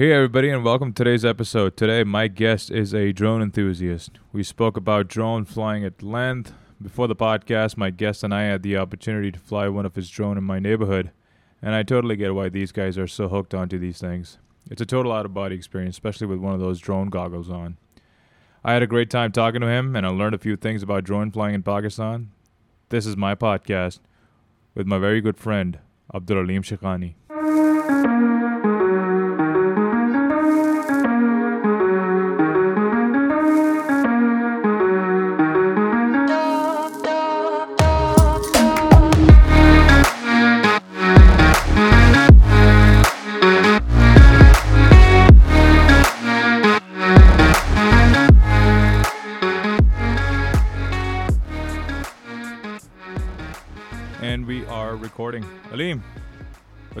Hey, everybody, and welcome to today's episode. Today, my guest is a drone enthusiast. We spoke about drone flying at length. Before the podcast, my guest and I had the opportunity to fly one of his drone in my neighborhood, and I totally get why these guys are so hooked onto these things. It's a total out of body experience, especially with one of those drone goggles on. I had a great time talking to him, and I learned a few things about drone flying in Pakistan. This is my podcast with my very good friend, Abdul Aleem Shekhani.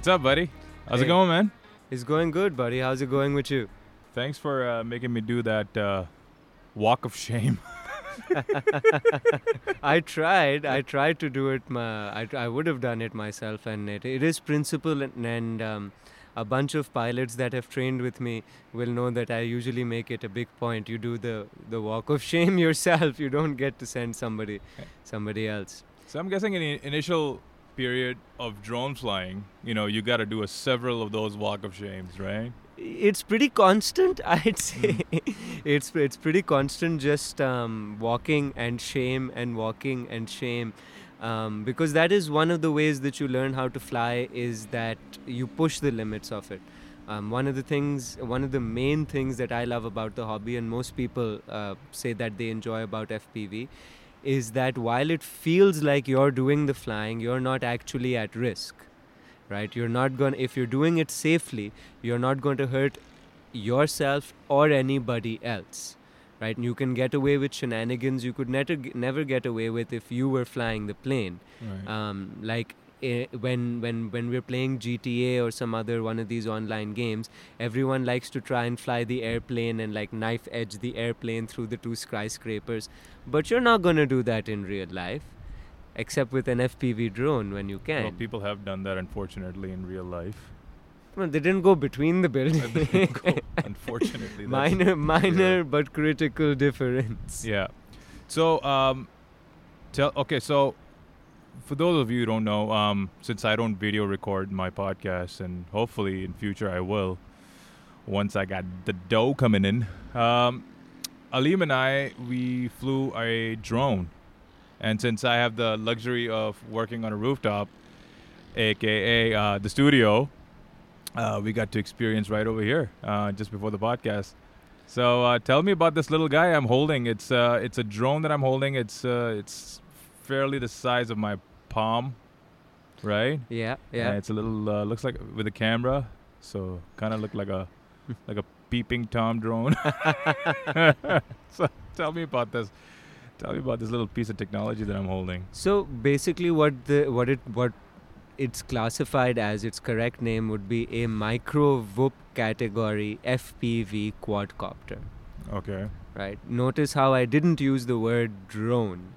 What's up, buddy? How's it going, man? It's going good, buddy. How's it going with you? Thanks for uh, making me do that uh, walk of shame. I tried. I tried to do it. My, I, I would have done it myself, and it, it is principle. And, and um, a bunch of pilots that have trained with me will know that I usually make it a big point. You do the the walk of shame yourself. You don't get to send somebody somebody else. So I'm guessing in the initial period of drone flying, you know, you got to do a several of those walk of shames, right? It's pretty constant, I'd say. it's it's pretty constant, just um, walking and shame and walking and shame, um, because that is one of the ways that you learn how to fly. Is that you push the limits of it. Um, one of the things, one of the main things that I love about the hobby, and most people uh, say that they enjoy about FPV, is that while it feels like you're doing the flying, you're not actually at risk right? You're not going to if you're doing it safely you're not going to hurt yourself or anybody else right? And you can get away with shenanigans you could never never get away with if you were flying the plane. Right. um, like when when when we're playing GTA or some other one of these online games, everyone likes to try and fly the airplane and like knife edge the airplane through the two skyscrapers. But you're not gonna do that in real life, except with an FPV drone when you can. well, people have done that, unfortunately, in real life. Well, they didn't go between the buildings. unfortunately. minor, minor but critical difference. Yeah. So, um, tell. Okay, so for those of you who don't know, um, since I don't video record my podcast, and hopefully in future I will, once I got the dough coming in, um, Aleem and I we flew a drone, and since I have the luxury of working on a rooftop, aka uh, the studio, uh, we got to experience right over here uh, just before the podcast. So uh, tell me about this little guy I'm holding. It's uh, it's a drone that I'm holding. It's uh, it's fairly the size of my palm, right? Yeah, And yeah. it's a little uh, looks like with a camera, so kind of look like a like a peeping tom drone. so tell me about this. Tell me about this little piece of technology that I'm holding. So basically, what the what it what it's classified as its correct name would be a micro whoop category FPV quadcopter. Okay. Right. Notice how I didn't use the word drone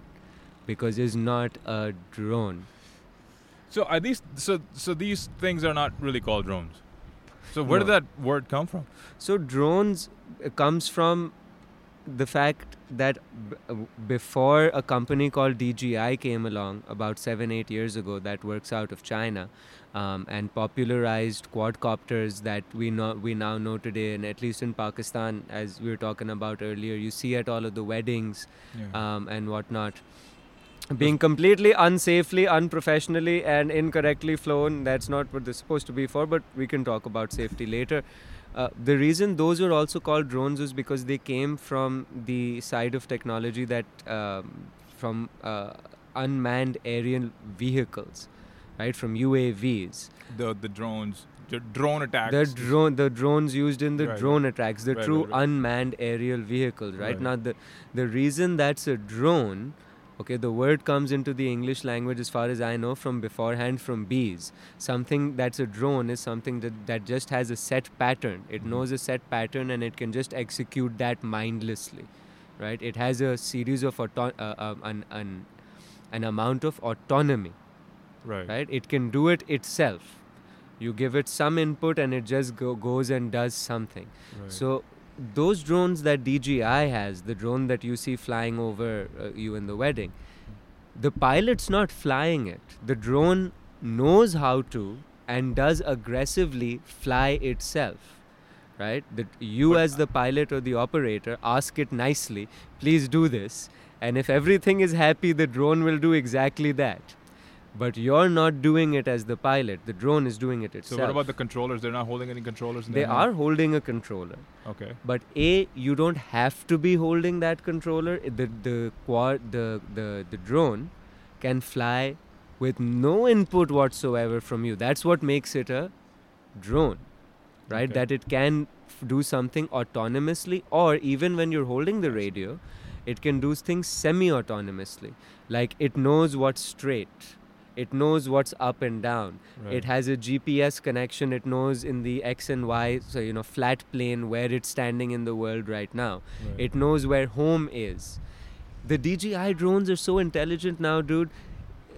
because it's not a drone. So are these so so these things are not really called drones. So where did that word come from? So drones uh, comes from the fact that b- uh, before a company called DJI came along about seven eight years ago that works out of China, um, and popularized quadcopters that we know we now know today, and at least in Pakistan, as we were talking about earlier, you see at all of the weddings um, and whatnot. Being completely unsafely, unprofessionally, and incorrectly flown. That's not what they're supposed to be for, but we can talk about safety later. Uh, the reason those were also called drones is because they came from the side of technology that um, from uh, unmanned aerial vehicles, right? From UAVs. the the drones, the drone attacks. The drone, the drones used in the Right, drone attacks, the Right, true right, unmanned aerial vehicles, right? Right. Now, the the reason that's a drone, okay, the word comes into the English language, as far as I know, from beforehand from bees. Something that's a drone is something that that just has a set pattern. It Mhm. knows a set pattern and it can just execute that mindlessly, right? It has a series of auto- uh, um, an, an an amount of autonomy right. right it can do it itself You give it some input and it just go, goes and does something. Right. So those drones that DJI has, the drone that you see flying over uh, you in the wedding, the pilot's not flying it. The drone knows how to and does aggressively fly itself. Right? That you But as the pilot or the operator ask it nicely, please do this. And if everything is happy, the drone will do exactly that. But you're not doing it as the pilot. The drone is doing it itself so what about the controllers? They're not holding any controllers. In they their hand? are holding a controller Okay. but a you don't have to be holding that controller the the quad the the, the drone can fly with no input whatsoever from you that's what makes it a drone right Okay. that it can f- do something autonomously or even when you're holding the radio it can do things semi autonomously like it knows what's straight it knows what's up and down Right. it has a GPS connection. It knows in the X and Y, so you know, flat plane where it's standing in the world right now. Right. It knows where home is. The DJI drones are so intelligent now, dude.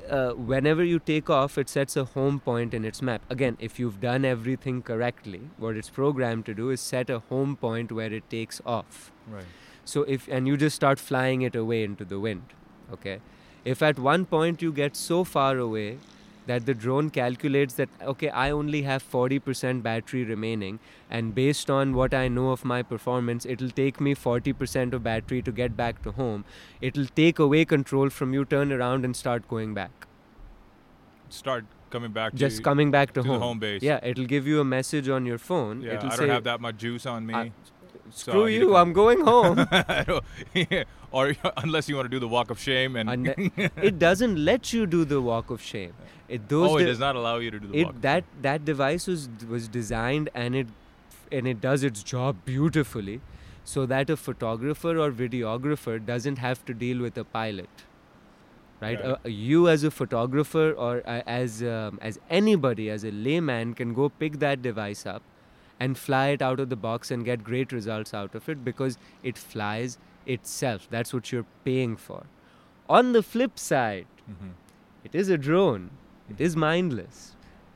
Uh, whenever you take off, it sets a home point in its map. Again, if you've done everything correctly, what it's programmed to do is set a home point where it takes off. right. So if and you just start flying it away into the wind, okay? If at one point you get so far away that the drone calculates that okay, I only have 40% battery remaining and based on what I know of my performance, it'll take me 40% of battery to get back to home. It'll take away control from you, turn around and start going back. Start coming back. To just coming back to, to home. home base. Yeah, it'll give you a message on your phone. Yeah. it'll I don't have that much juice on me. I- screw to you, I'm going home. Yeah. Or unless you want to do the walk of shame and. It doesn't let you do the walk of shame. It those oh, it de- does not allow you to do the walk. it of that shame. that device was was designed and it and it does its job beautifully so that a photographer or videographer doesn't have to deal with a pilot right Right. uh, you as a photographer or uh, as um, as anybody as a layman can go pick that device up and fly it out of the box and get great results out of it because it flies itself that's what you're paying for on the flip side Mhm. it is a drone. It is mindless.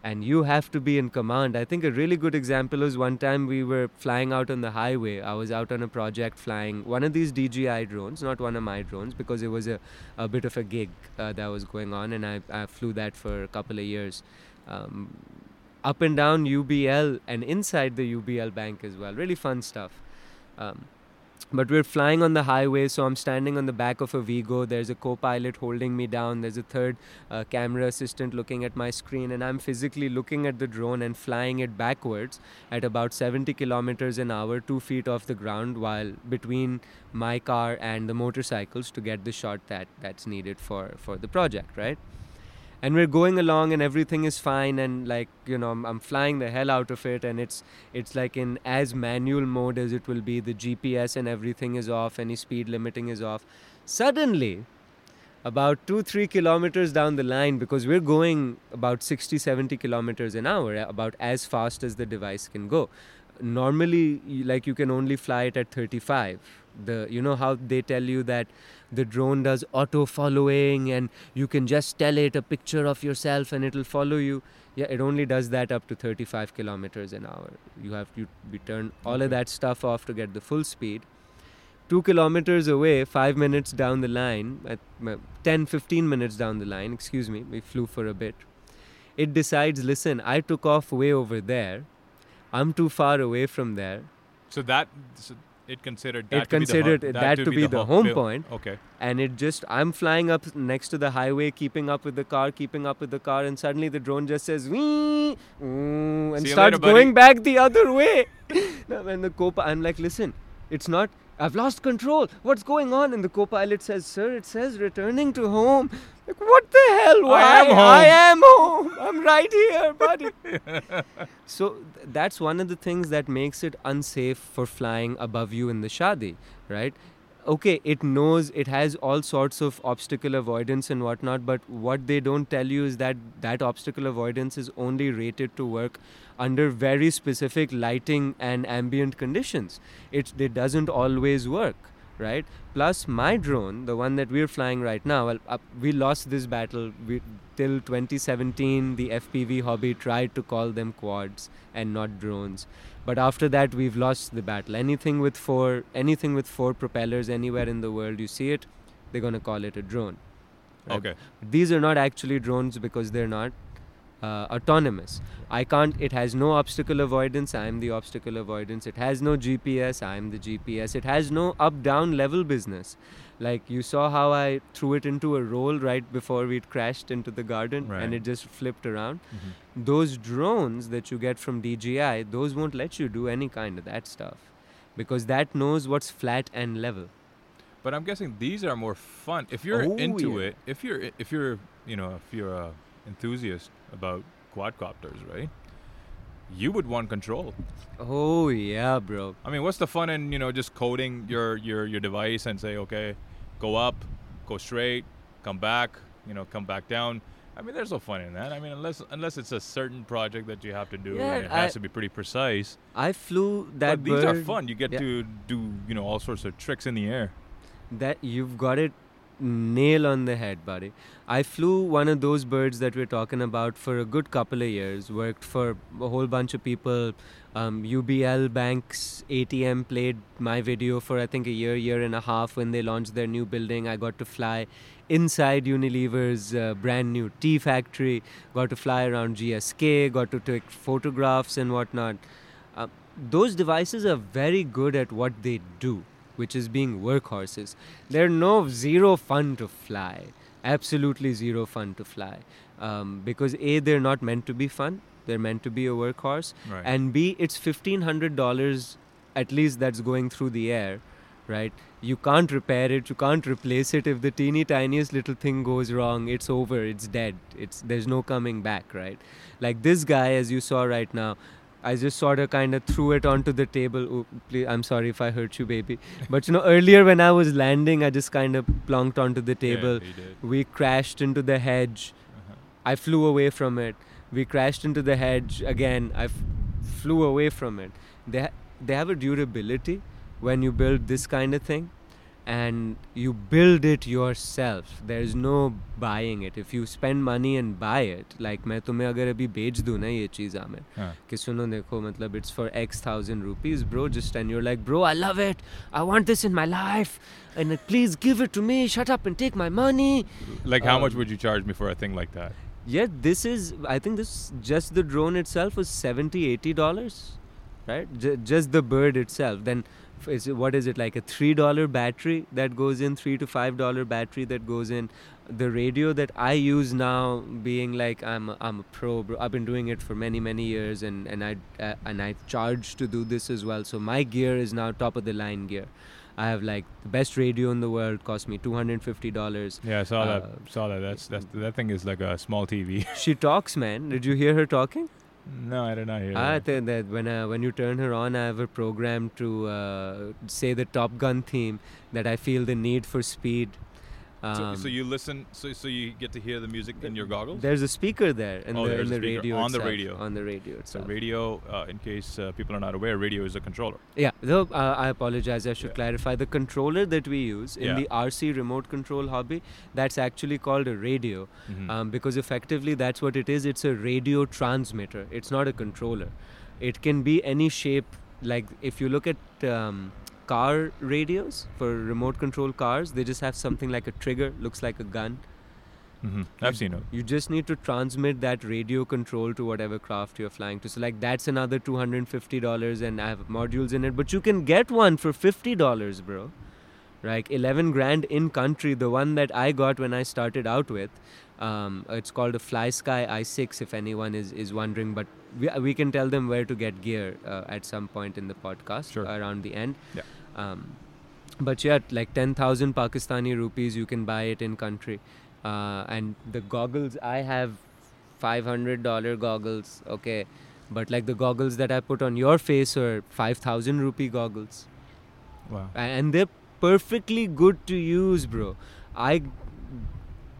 And you have to be in command. I think a really good example is one time we were flying out on the highway. I was out on a project flying one of these DJI drones, not one of my drones, because it was a, a bit of a gig uh, that was going on, and I, I flew that for a couple of years. Um, up and down UBL and inside the UBL bank as well. Really fun stuff. Um, but we're flying on the highway, so I'm standing on the back of a Vigo. There's a co pilot holding me down. There's a third uh, camera assistant looking at my screen, and I'm physically looking at the drone and flying it backwards at about 70 kilometers an hour, two feet off the ground, while between my car and the motorcycles to get the shot that, that's needed for, for the project, right? And we're going along and everything is fine and like you know I'm, I'm flying the hell out of it and it's it's like in as manual mode as it will be. The gps and everything is off any speed limiting is off. Suddenly about 2 3 kilometers down the line because we're going about 60 70 kilometers an hour about as fast as the device can go. Normally like you can only fly it at 35 the you know how they tell you that the drone does auto following and you can just tell it a picture of yourself and it'll follow you. Yeah it only does that up to 35 kilometers an hour. You have to we turn all of that stuff off to get the full speed. 2 kilometers away 5 minutes down the line at uh, 10 15 minutes down the line excuse me we flew for a bit. It decides listen i took off way over there. I'm too far away from there. So that so it considered that It to be the considered home, that to be the home bil- point. Okay. and it just i'm flying up next to the highway keeping up with the car keeping up with the car and suddenly the drone just says Wee, and See starts later, going back the other way and the copa, i'm like listen it's not i've lost control. What's going on? And the co-pilot says sir it says returning to home. Like what the hell? Why? I am home. i home." am home. I'm right here buddy. So th- that's one of the things that makes it unsafe for flying above you in the shadi right okay it knows it has all sorts of obstacle avoidance and whatnot but what they don't tell you is that that obstacle avoidance is only rated to work under very specific lighting and ambient conditions it, it doesn't always work right? Plus my drone, the one that we're flying right now. Well, uh, we lost this battle we, till 2017. The FPV hobby tried to call them quads and not drones, but after that we've lost the battle. Anything with four, anything with four propellers anywhere in the world, you see it, they're gonna call it a drone. right? Okay. These are not actually drones because they're not uh, autonomous. I can't. It has no obstacle avoidance. I am the obstacle avoidance. It has no GPS. I am the GPS. It has no up-down level business. Like you saw how I threw it into a roll right before we'd crashed into the garden, Right. and it just flipped around. Mhm. Those drones that you get from DJI, those won't let you do any kind of that stuff, because that knows what's flat and level. But I'm guessing these are more fun. If you're Oh, into yeah. it, if you're if you're you know if you're a enthusiast about quadcopters, right? You would want control. Oh yeah, bro. I mean, what's the fun in you know just coding your your your device and say okay, go up, go straight, come back, you know, come back down. I mean, there's no fun in that. I mean, unless unless it's a certain project that you have to do Yeah, and it has I- to be pretty precise. I flew that but these are fun. You get Yeah. to do you know all sorts of tricks in the air. That you've got it nail on the head, buddy. I flew one of those birds that we're talking about for a good couple of years. Worked for a whole bunch of people. Um, UBL Banks ATM played my video for I think a year, year and a half when they launched their new building. I got to fly inside Unilever's uh, brand new tea factory. Got to fly around GSK. Got to take photographs and whatnot. Uh, those devices are very good at what they do, which is being workhorses. They're no zero fun to fly. Absolutely zero fun to fly. Um, because A, they're not meant to be fun. They're meant to be a workhorse. Right. And B, it's fifteen hundred dollars at least that's going through the air, right? You can't repair it. You can't replace it. If the teeny tiniest little thing goes wrong, it's over. It's dead. It's there's no coming back, right? Like this guy, as you saw right now, I just sort of kind of threw it onto the table. Please, I'm sorry if I hurt you, baby. But you know, earlier when I was landing, I just kind of plunked onto the table. did. We crashed into the hedge. Uh-huh. I flew away from it. We crashed into the hedge again. I f- flew away from it. They ha- they have a durability when you build this kind of thing, and you build it yourself. There is no buying it. If you spend money and buy it, like मैं तुम्हें अगर अभी बेच दूँ ना ये चीज़ Aamir Huh. कि सुनो देखो मतलब it's for X thousand rupees, bro. Just and you're like, bro, I love it. I want this in my life, and uh, please give it to me. Shut up and take my money. Like, how much Um, would you charge me for a thing like that? Yet this is, I think this just the drone itself was 70 80 dollars, right? J- just the bird itself. Then f- is it, what is it like a three dollar battery that goes in, three to five dollar battery that goes in. The radio that I use now, being like I'm a, I'm a pro, bro. I've been doing it for many many years, and and I uh, and I charge to do this as well. So my gear is now top of the line gear. I have like the best radio in the world. Cost me two hundred fifty dollars. Yeah, I saw that. uh, Saw that. That's that's that thing is like a small TV. She talks, man. Did you hear her talking? No, I did not hear. It. I that. think that when uh, when you turn her on, I have a program to uh, say the Top Gun theme that I feel the need for speed. Um, so, so you listen. So so you get to hear the music in your goggles. there's a speaker there in Oh, the, there's in a the radio on the radio. on the radio So itself. radio, uh, in case uh, people are not aware, radio is a controller. Yeah, though uh, I apologize, I should Yeah. clarify. The controller that we use in Yeah. the RC remote control hobby, that's actually called a radio. Mhm. um, because effectively that's what it is it's a radio transmitter it's not a controller it can be any shape like if you look at um, car radios for remote control cars they just have something like a trigger looks like a gun Mhm. I've seen it. you just need to transmit that radio control to whatever craft you're flying to so like that's another $250 and i have modules in it but you can get one for $50 bro like 11 grand in country the one that i got when i started out with um, it's called a FlySky i6 if anyone is, is wondering but we, we can tell them where to get gear uh, at some point in the podcast Sure. around the end Yeah. Um, but yeah like 10000 pakistani rupees you can buy it in country. Uh, and the goggles i have $500 goggles okay? But like the goggles that i put on your face are 5000 rupee goggles. Wow. and they're perfectly good to use bro. I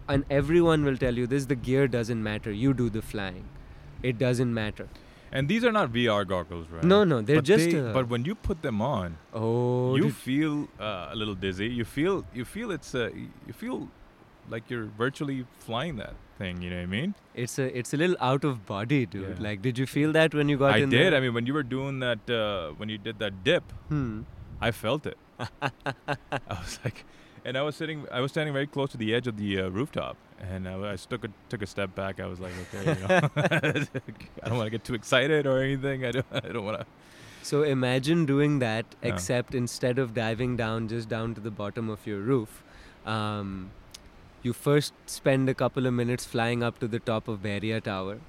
and everyone will tell you this the gear doesn't matter. You do the flying. It doesn't matter And these are not VR goggles, right? No, no, they're But just. they- uh, but when you put them on, oh, you feel uh, a little dizzy. You feel you feel it's uh, you feel like you're virtually flying that thing. You know what I mean? it's a it's a little out of body, dude. Yeah. Like, did you feel that when you got I in did. there? I mean, when you were doing that, uh, when you did that dip, hmm. I felt it. I was like, and I was sitting, I was standing very close to the edge of the uh, rooftop, and I, I took a took a step back. I was like, okay, you know, I don't want to get too excited or anything. I don't, I don't want to. So imagine doing that, Yeah. except instead of diving down just down to the bottom of your roof, um, you first spend a couple of minutes flying up to the top of Bahria Tower.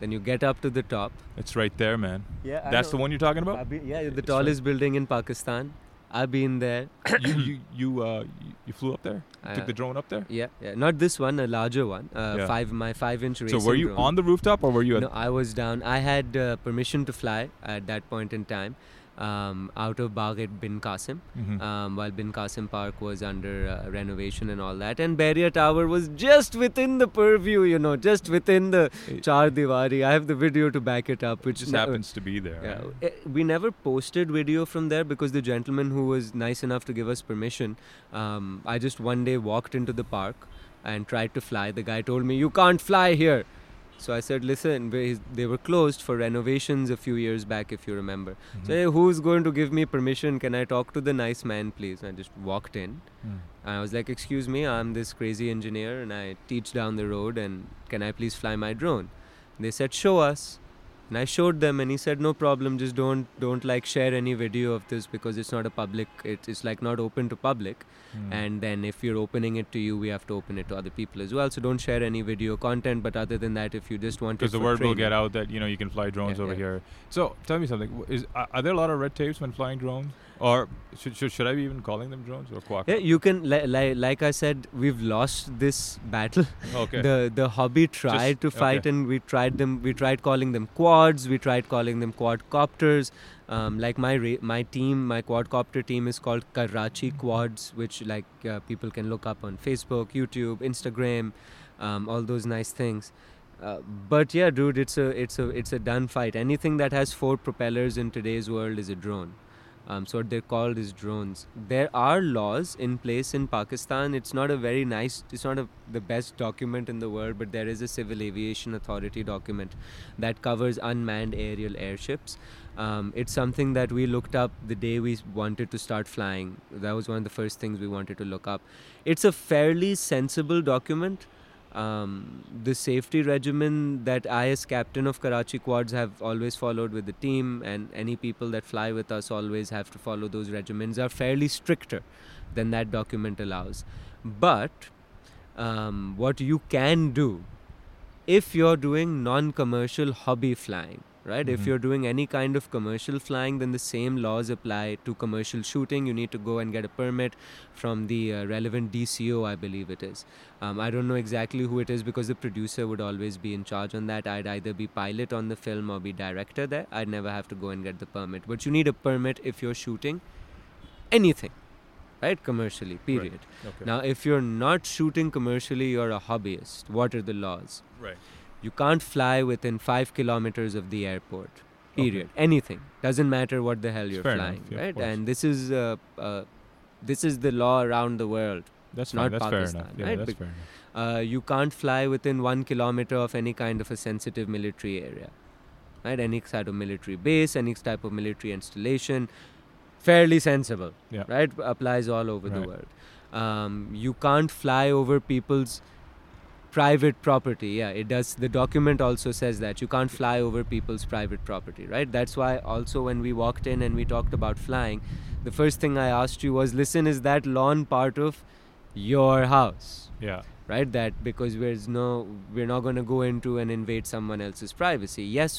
Then you get up to the top. It's right there, man. Yeah, That's the one you're talking about. I've yeah, the It's right- tallest building in Pakistan. I've been there. you you you uh you, flew up there. Uh, took the drone up there. Yeah, yeah, not this one, a larger one. Uh, Yeah. Five, my five-inch So were you drone. on the rooftop or were you? At, No, I was down. I had uh, permission to fly at that point in time, um, out of Bagh at Bin Qasim. Mhm. um, while Bin Qasim Park was under uh, renovation and all that. And Bahria Tower was just within the purview, you know, just within the It- Char Diwari. I have the video to back it up, It which just ne- happens to be there. Yeah, right? eh, we never posted video from there because the gentleman who was nice enough to give us permission, um, I just one day walked into the park and tried to fly. The guy told me, "You can't fly here." So I said, "Listen, they were closed for renovations a few years back, if you remember." Mhm. So hey, who's going to give me permission? Can I talk to the nice man, please? And I just walked in. Mm. And I was like, "Excuse me, I'm this crazy engineer, and I teach down the road. And can I please fly my drone?" They said, "Show us." And I showed them, and he said, "No problem. Just don't don't like share any video of this because it's not a public. It, it's like not open to public. Mm. And then if you're opening it to you, we have to open it to other people as well. So don't share any video content. But other than that, if you just want it because the word will get out that you know you can fly drones Yeah, over yeah. here. So tell me something: is are there a lot of red tapes when flying drones, or should should, should I be even calling them drones or quack? Yeah, you can li- li- like I said, we've lost this battle. Okay. The the hobby tried to fight, okay. and we tried them. We tried calling them quads. We tried calling them quadcopters. Um, like my ra- my team, my quadcopter team is called Karachi Kwadz, which like uh, people can look up on Facebook, YouTube, Instagram, um, all those nice things. Uh, but yeah, dude, it's a it's a it's a done fight. Anything that has four propellers in today's world is a drone. Um, so what they're called is drones. There are laws in place in Pakistan. It's not a very nice, it's not a, the best document in the world, but there is a Civil Aviation Authority document that covers unmanned aerial airships. Um, it's something that we looked up the day we wanted to start flying. That was one of the first things we wanted to look up. It's a fairly sensible document. Um, the safety regimen that I, as captain of Karachi Kwadz, have always followed with the team, and any people that fly with us always have to follow those regimens, are fairly stricter than that document allows. But um, what you can do if you're doing non commercial hobby flying, right? If Mhm. you're doing any kind of commercial flying, then the same laws apply to commercial shooting. You need to go and get a permit from the uh, relevant DCO, I believe it is. Um, I don't know exactly who it is because the producer would always be in charge on that. I'd either be pilot on the film or be director there. I'd never have to go and get the permit. But you need a permit if you're shooting anything, right? Commercially, period. okay. Now, if you're not shooting commercially, you're a hobbyist. What are the laws? right. You can't fly within five kilometers of the airport. Okay. Period. Anything doesn't matter what the hell you're Fair flying, enough, yeah, right? And this is uh, uh, this is the law around the world. That's not. That's fair Pakistan, enough. Yeah, right? that's Bec- fair enough. Uh, you can't fly within one kilometer of any kind of a sensitive military area, right? Any type of military base, any type of military installation, fairly sensible, Yeah. right? Applies all over the world. Um, you can't fly over people's private property. Yeah, it does. The document also says that you can't fly over people's private property, right? That's why also when we walked in and we talked about flying, the first thing I asked you was, listen, is that lawn part of your house? Yeah. right that because there's no we're not going to go into and invade someone else's privacy yes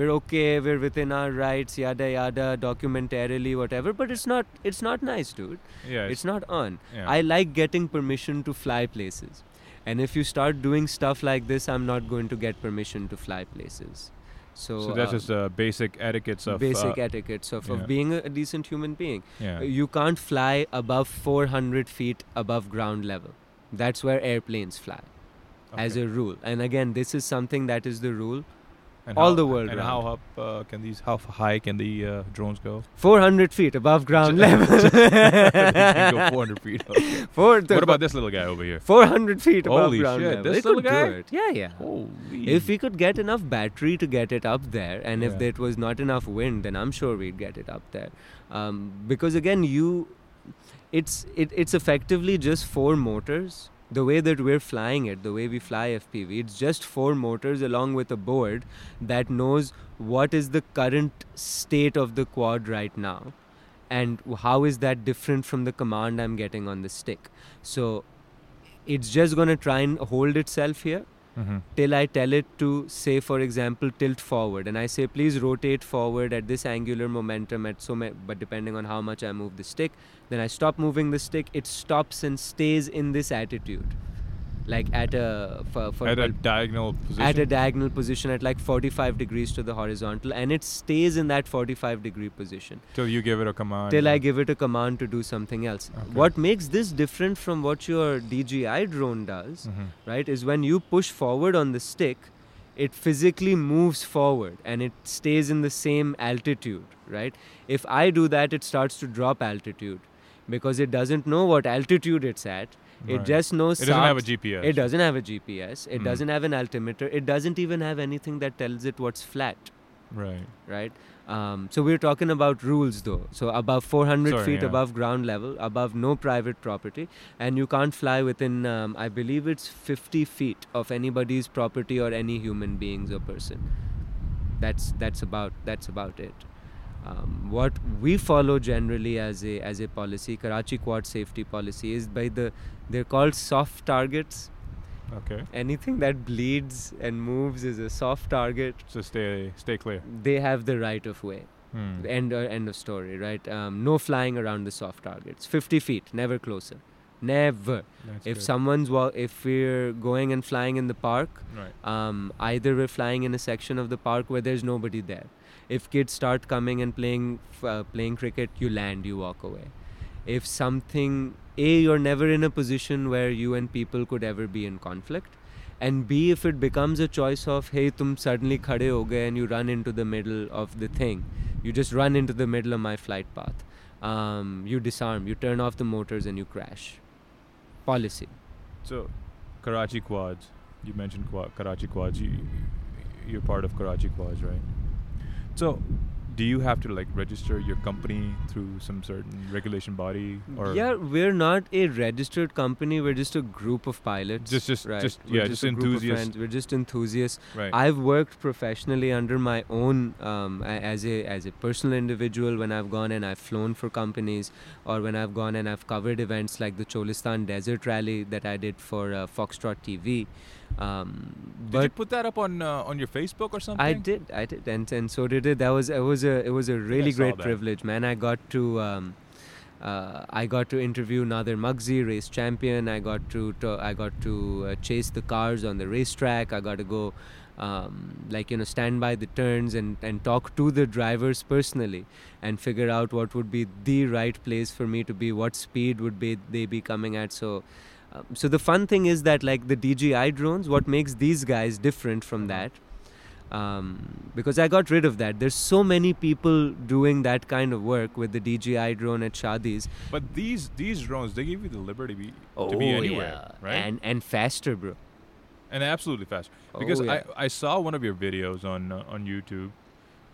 we're okay we're within our rights yada yada documentarily whatever but it's not it's not nice dude Yeah. it's not on yeah. i like getting permission to fly places and if you start doing stuff like this i'm not going to get permission to fly places so, so that's uh, just uh, basic etiquettes of basic uh, etiquettes of, yeah. of being a, a decent human being yeah. you can't fly above 400 feet above ground level. That's where airplanes fly, as a rule. And again, this is something that is the rule And all how- the world And round. how up uh, can these? How high can the uh, drones go? 400 feet above ground level. go 400 feet. Okay. Four, What about this little guy over here? 400 feet above Holy ground shit, level? this They little guy? Yeah, yeah. Holy. If we could get enough battery to get it up there, and if there was not enough wind, then I'm sure we'd get it up there. Um, because again, you, it's it, it's effectively just four motors. The way that we're flying it, the way we fly FPV, it's just four motors along with a board that knows what is the current state of the quad right now, and how is that different from the command I'm getting on the stick. So, it's just gonna try and hold itself here hmm till I tell it to say, for example, tilt forward, and I say, please rotate forward at this angular momentum at so but depending on how much I move the stick, then I stop moving the stick. It stops and stays in this attitude, like at a for, for At a diagonal position. at a diagonal position at like 45 degrees to the horizontal, and it stays in that 45 degree position till you give it a command. till I give it a command to do something else. Okay. What makes this different from what your DJI drone does? Mhm. right is when you push forward on the stick it physically moves forward and it stays in the same altitude right if i do that it starts to drop altitude because it doesn't know what altitude it's at it Right. just knows It doesn't have a GPS. it doesn't have a gps it Mm. doesn't have an altimeter it doesn't even have anything that tells it what's flat Right. right? Um, so we're talking about rules though. So above 400 Sorry, feet yeah. above ground level, above no private property, and you can't fly within, um, I believe it's 50 feet of anybody's property or any human beings or person. That's that's about that's about it. Um, what we follow generally as a as a policy, Karachi Kwad safety policy, is by the they're called soft targets. Okay. Anything that bleeds and moves is a soft target. So stay stay clear. They have the right of way. Hmm. End uh, end of story, right? Um, no flying around the soft targets. 50 feet, never closer. Never. That's if good. someone's wa- if we're going and flying in the park, Right. um, either we're flying in a section of the park where there's nobody there. If kids start coming and playing uh, playing cricket, you land, you walk away. If something a you're never in a position where you and people could ever be in conflict, and b if it becomes a choice of hey tum suddenly khade ho gaye and you run into the middle of the thing, you just run into the middle of my flight path. Um, you disarm, you turn off the motors and you crash. Policy. So, Karachi Kwadz. You mentioned Karachi Kwadz. You, you're part of Karachi Kwadz, right? So, do you have to like register your company through some certain regulation body, or yeah, we're not a registered company. We're just a group of pilots. Just- just- right? just- We're yeah, just of enthusiasts. We're just enthusiasts. right? I've worked professionally under my own um, as a as a personal individual when I've gone and I've flown for companies, or when I've gone and I've covered events like the Cholistan Desert Rally that I did for uh, Foxtrot TV. Um, did you put that up on uh, on your Facebook or something? I did, I did, and and so did it. That was it was a it was a really great privilege, man. I got to um, uh, I got to interview Nadir Magsi, race champion. I got to, to I got to uh, chase the cars on the racetrack. I got to go. Um, like you know, stand by the turns and, and talk to the drivers personally, and figure out what would be the right place for me to be, what speed would be they be coming at. So, um, so the fun thing is that like the DJI drones, what makes these guys different from that um, because I got rid of that. There's so many people doing that kind of work with the DJI drone at Shadis. But these these drones, they give you the liberty be, to be anywhere, right? And and faster, bro. and absolutely fast because Oh, yeah. I, I saw one of your videos on uh, on YouTube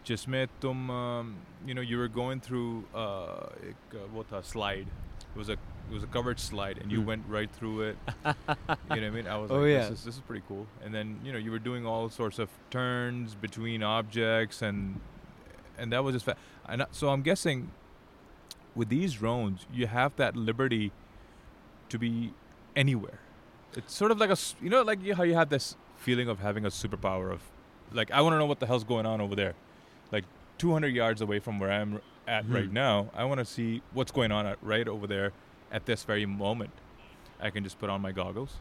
जिसमें तुम um, you know you were going through uh, एक uh, वो था slide it was a it was a covered slide and you Hmm. went right through it you know what I mean I was Oh, like yeah. this is this is pretty cool and then you know you were doing all sorts of turns between objects and and that was just fa- and so I'm guessing with these drones you have that liberty to be anywhere it's sort of like a you know like you, how you have this feeling of having a superpower of like I want to know what the hell's going on over there like 200 yards away from where I'm at right Mhm. now I want to see what's going on at, right over there at this very moment I can just put on my goggles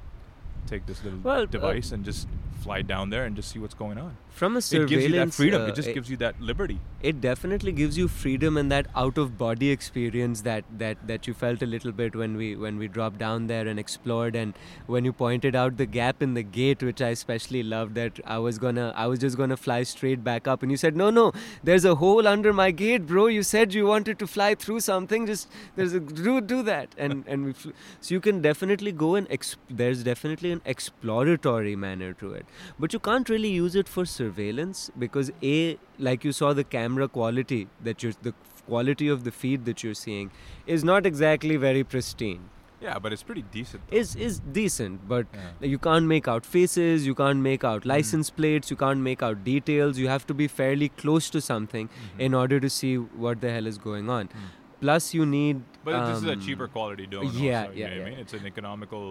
take this little Well, uh, device and just fly down there and just see what's going on. From a surveillance, It gives you that freedom. uh, it just gives you that liberty. it definitely gives you freedom and that out of body experience that that that you felt a little bit when we when we dropped down there and explored and when you pointed out the gap in the gate which I especially loved that I was gonna I was just gonna fly straight back up and you said no no there's a hole under my gate bro you said you wanted to fly through something just there's a do do that and and we flew. so you can definitely go and exp- there's definitely an exploratory manner to it but you can't really use it for surveillance because a like you saw the camera quality that you're the quality of the feed that you're seeing is not exactly very pristine Yeah, but it's pretty decent. is is decent but Yeah. you can't make out faces you can't make out Mm. license plates you can't make out details you have to be fairly close to something Mhm. in order to see what the hell is going on Mm. plus you need But this is a um, cheaper quality drone. yeah, also, yeah, what I mean? It's an economical.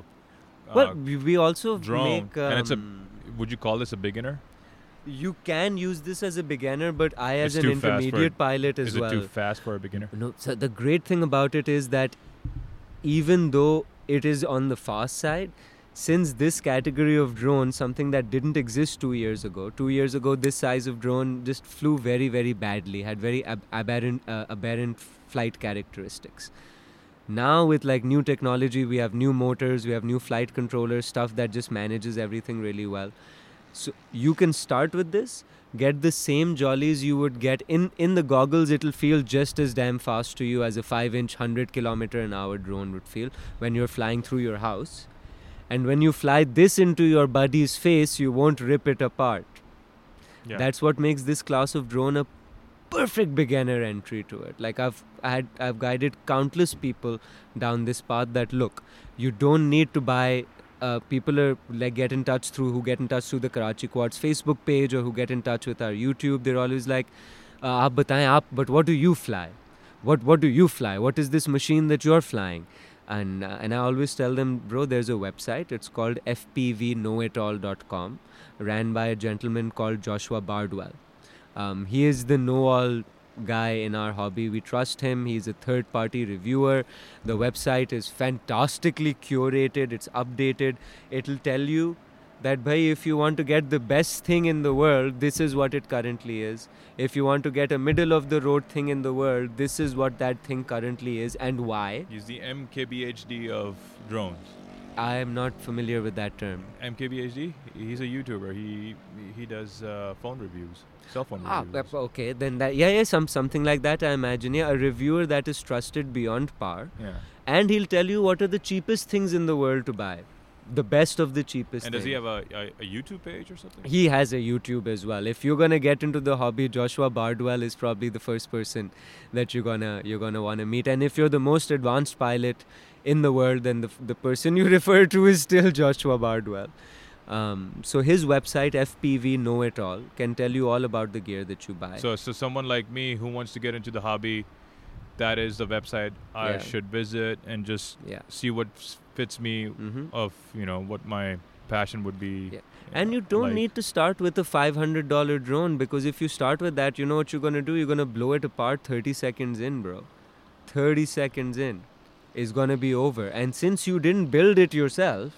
Uh, well we, also drone, make and it's a- um, would you call this a beginner? you can use this as a beginner but i as It's an intermediate pilot as Is it well too fast for a beginner? No, so the great thing about it is that even though it is on the fast side, since this category of drone, something that didn't exist two years ago, two years ago, this size of drone just flew very, very badly, had very ab- aberrant, uh, aberrant flight characteristics. Now, with like new technology, we have new motors, we have new flight controllers, stuff that just manages everything really well. So you can start with this, get the same jollies you would get in in the goggles. It'll feel just as damn fast to you as a five-inch, hundred kilometer an hour drone would feel when you're flying through your house. And when you fly this into your buddy's face, you won't rip it apart. Yeah. That's what makes this class of drone a perfect beginner entry to it like i've I had i've guided countless people down this path that look you don't need to buy uh, people are like get in touch through who get in touch through the Karachi Kwadz Facebook page or who get in touch with our YouTube. They're always like, uh, "Aap bataye aap, but what do you fly? What what do you fly? What is this machine that you're flying?" And uh, and I always tell them, "Bro, there's a website. It's called fpvknowitall.com, ran by a gentleman called Joshua Bardwell." Um, he is the know-all guy in our hobby. We trust him. He's a third-party reviewer. The website is fantastically curated. It's updated. It'll tell you that, bhai, if you want to get the best thing in the world, this is what it currently is. If you want to get a middle-of-the-road thing in the world, this is what that thing currently is and why. He's the MKBHD of drones. I am not familiar with that term. MKBHD. He's a YouTuber. He he does uh, phone reviews, cell phone Ah, reviews. okay. Then that yeah, yeah, some something like that. I imagine. Yeah, a reviewer that is trusted beyond par, yeah. and he'll tell you what are the cheapest things in the world to buy, the best of the cheapest. And does he have a, a, a YouTube page or something? He has a YouTube as well. If you're gonna get into the hobby, Joshua Bardwell is probably the first person that you're gonna you're gonna want to meet. And if you're the most advanced pilot in the world, then the the person you refer to is still Joshua Bardwell. Um, so his website FPV Know It All can tell you all about the gear that you buy. So, so someone like me who wants to get into the hobby, that is the website I Yeah. should visit and just yeah. see what fits me hmm of you know what my passion would be. Yeah. And you don't like- need to start with a $500 drone because if you start with that, you know what you're going to do? You're going to blow it apart 30 seconds in, bro. 30 seconds in is going to be over. And since you didn't build it yourself,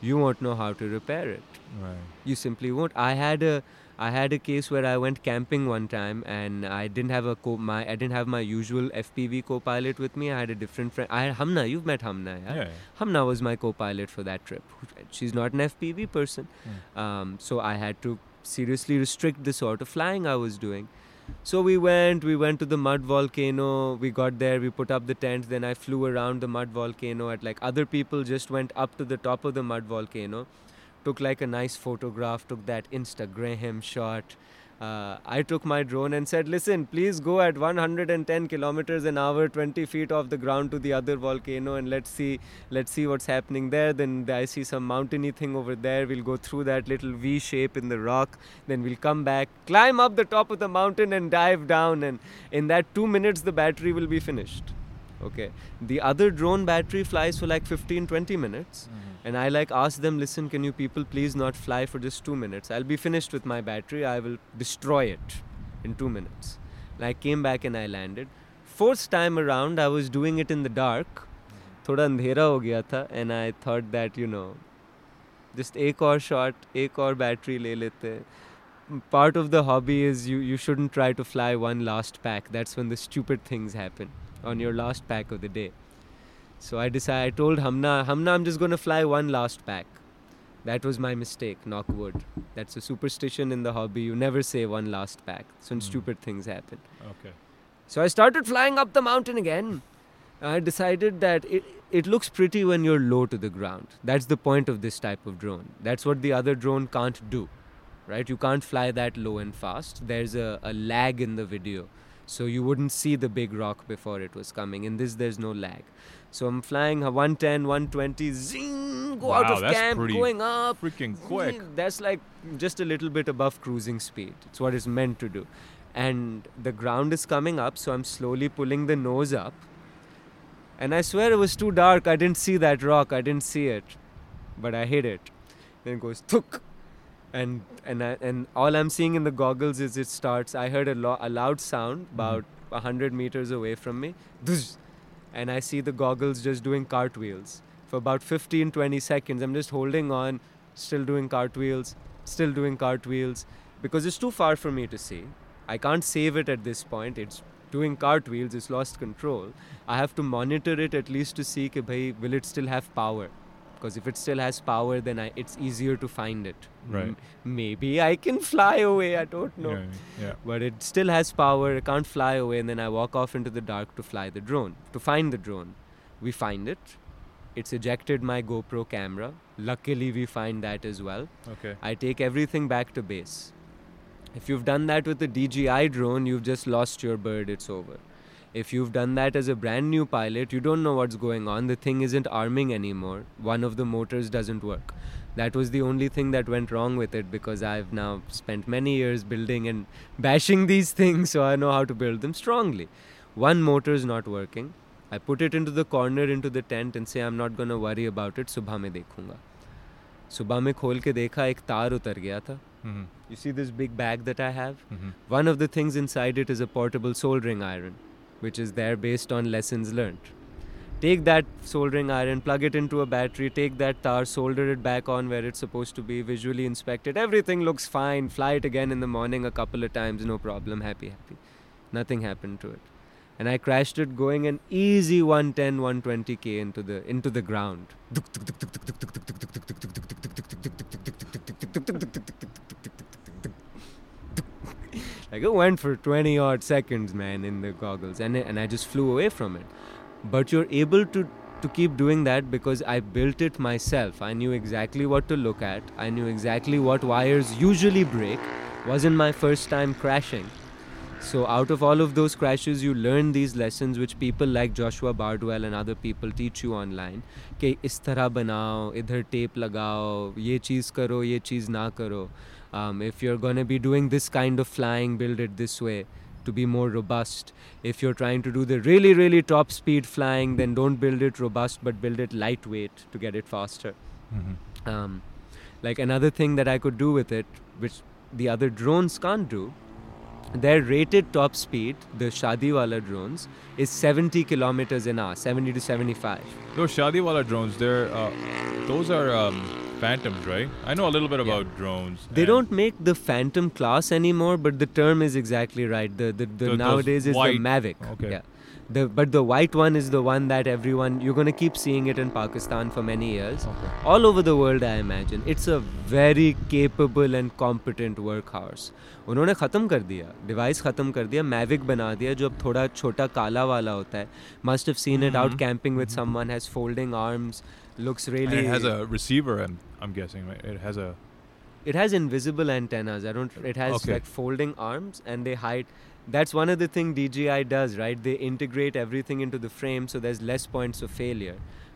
you won't know how to repair it. Right. You simply won't. I had a I had a case where I went camping one time and I didn't have a co- my I didn't have my usual FPV co-pilot with me. I had a different friend. I had Hamna. You've met Hamna, yeah? Yeah. Hamna was my co-pilot for that trip. She's not an FPV person, um, so I had to seriously restrict the sort of flying I was doing. So we went, we went to the mud volcano. We got there, we put up the tent. Then I flew around the mud volcano. At like other people just went up to the top of the mud volcano, took like a nice photograph, took that Instagram shot. Uh, I took my drone and said, "Listen, please go at 110 kilometers an hour, 20 feet off the ground to the other volcano, and let's see, let's see what's happening there." Then I see some mountainy thing over there. We'll go through that little V shape in the rock. Then we'll come back, climb up the top of the mountain, and dive down. And in that two minutes, the battery will be finished. Okay. The other drone battery flies for like 15, 20 minutes And I like ask them, listen, can you people please not fly for just two minutes? I'll be finished with my battery. I will destroy it in two minutes. And I came back and I landed. Fourth time around, I was doing it in the dark. थोड़ा अंधेरा हो गया था and I thought that you know just एक और shot एक और battery ले लेते हैं part of the hobby is you you shouldn't try to fly one last pack that's when the stupid things happen on your last pack of the day so I decided I told Hamna Hamna I'm just going to fly one last pack that was my mistake knock wood that's a superstition in the hobby you never say one last pack so Mm. stupid things happen Okay. so I started flying up the mountain again. I decided that it, it looks pretty when you're low to the ground. That's the point of this type of drone. That's what the other drone can't do. Right? You can't fly that low and fast. There's a, a lag in the video. So you wouldn't see the big rock before it was coming. In this, there's no lag. So I'm flying a 110, 120, zing, go out of camp, going up. Freaking quick. That's like just a little bit above cruising speed. It's what it's meant to do. And the ground is coming up, so I'm slowly pulling the nose up. And I swear it was too dark. I didn't see that rock. I didn't see it. But I hit it. Then it goes thuk And and I, and all I'm seeing in the goggles is it starts. I heard a, lo- a loud sound about a hundred meters away from me. Dhuzz. And I see the goggles just doing cartwheels for about 15 20 seconds. I'm just holding on, still doing cartwheels, still doing cartwheels because it's too far for me to see. I can't save it at this point. It's doing cartwheels, it's lost control. I have to monitor it at least to see कि भाई will it still have power? Because if it still has power, then I, it's easier to find it. Right. M- maybe I can fly away. I don't know. Yeah, yeah. But it still has power. I can't fly away, and then I walk off into the dark to fly the drone, to find the drone. We find it. It's ejected my GoPro camera. Luckily, we find that as well. Okay. I take everything back to base. If you've done that with the DJI drone, you've just lost your bird, it's over. If you've done that as a brand new pilot, you don't know what's going on. The thing isn't arming anymore. One of the motors doesn't work. That was the only thing that went wrong with it because I've now spent many years building and bashing these things, so I know how to build them strongly. One motor is not working. I put it into the corner into the tent and say I'm not going to worry about it. सुबह में देखूंगा सुबह में खोल के देखा एक तार उतर गया था Mm-hmm. you see this big bag that I have? Mm-hmm. One of the things inside it is a portable soldering iron, which is there based on lessons learned. Take that soldering iron, plug it into a battery, take that tar, solder it back on where it's supposed to be, visually inspect it. Everything looks fine. Fly it again in the morning a couple of times, no problem. Happy, happy. Nothing happened to it. And I crashed it going an easy 110, 120k into the into the ground. Like it went for 20 odd seconds, man, in the goggles, and and I just flew away from it. But you're able to to keep doing that because I built it myself. I knew exactly what to look at. I knew exactly what wires usually break. Wasn't my first time crashing. So out of all of those crashes, you learn these lessons which people like Joshua Bardwell and other people teach you online. कि इस तरह बनाओ इधर tape लगाओ ये चीज़ करो ये चीज़ ना करो um, if you're going to be doing this kind of flying build it this way to be more robust if you're trying to do the really really top speed flying then don't build it robust but build it lightweight to get it faster Mm-hmm. um, like another thing that I could do with it, which the other drones can't do, their rated top speed, the Shadiwala drones, is 70 kilometers an hour, 70 to 75. Those Shadiwala drones, they're uh, those are um, phantoms, right? I know a little bit Yeah. about drones. They don't make the Phantom class anymore, but the term is exactly right. The the, the Th- those nowadays is white- the Mavic. okay. Yeah. The, but the white one is the one that everyone you're gonna keep seeing it in Pakistan for many years. Okay. all over the world I imagine it's a very capable and competent workhorse उन्होंने ख़त्म कर दिया device ख़त्म कर दिया Mavic बना दिया जो अब थोड़ा छोटा काला वाला होता है must have seen it out Mhm. Camping with someone has folding arms looks And really it has a receiver, I'm, I'm guessing, right? It has a. it has invisible antennas i don't it has Okay. like folding arms and they hide that's one of the thing DJI does right they integrate everything into the frame so there's less points of failure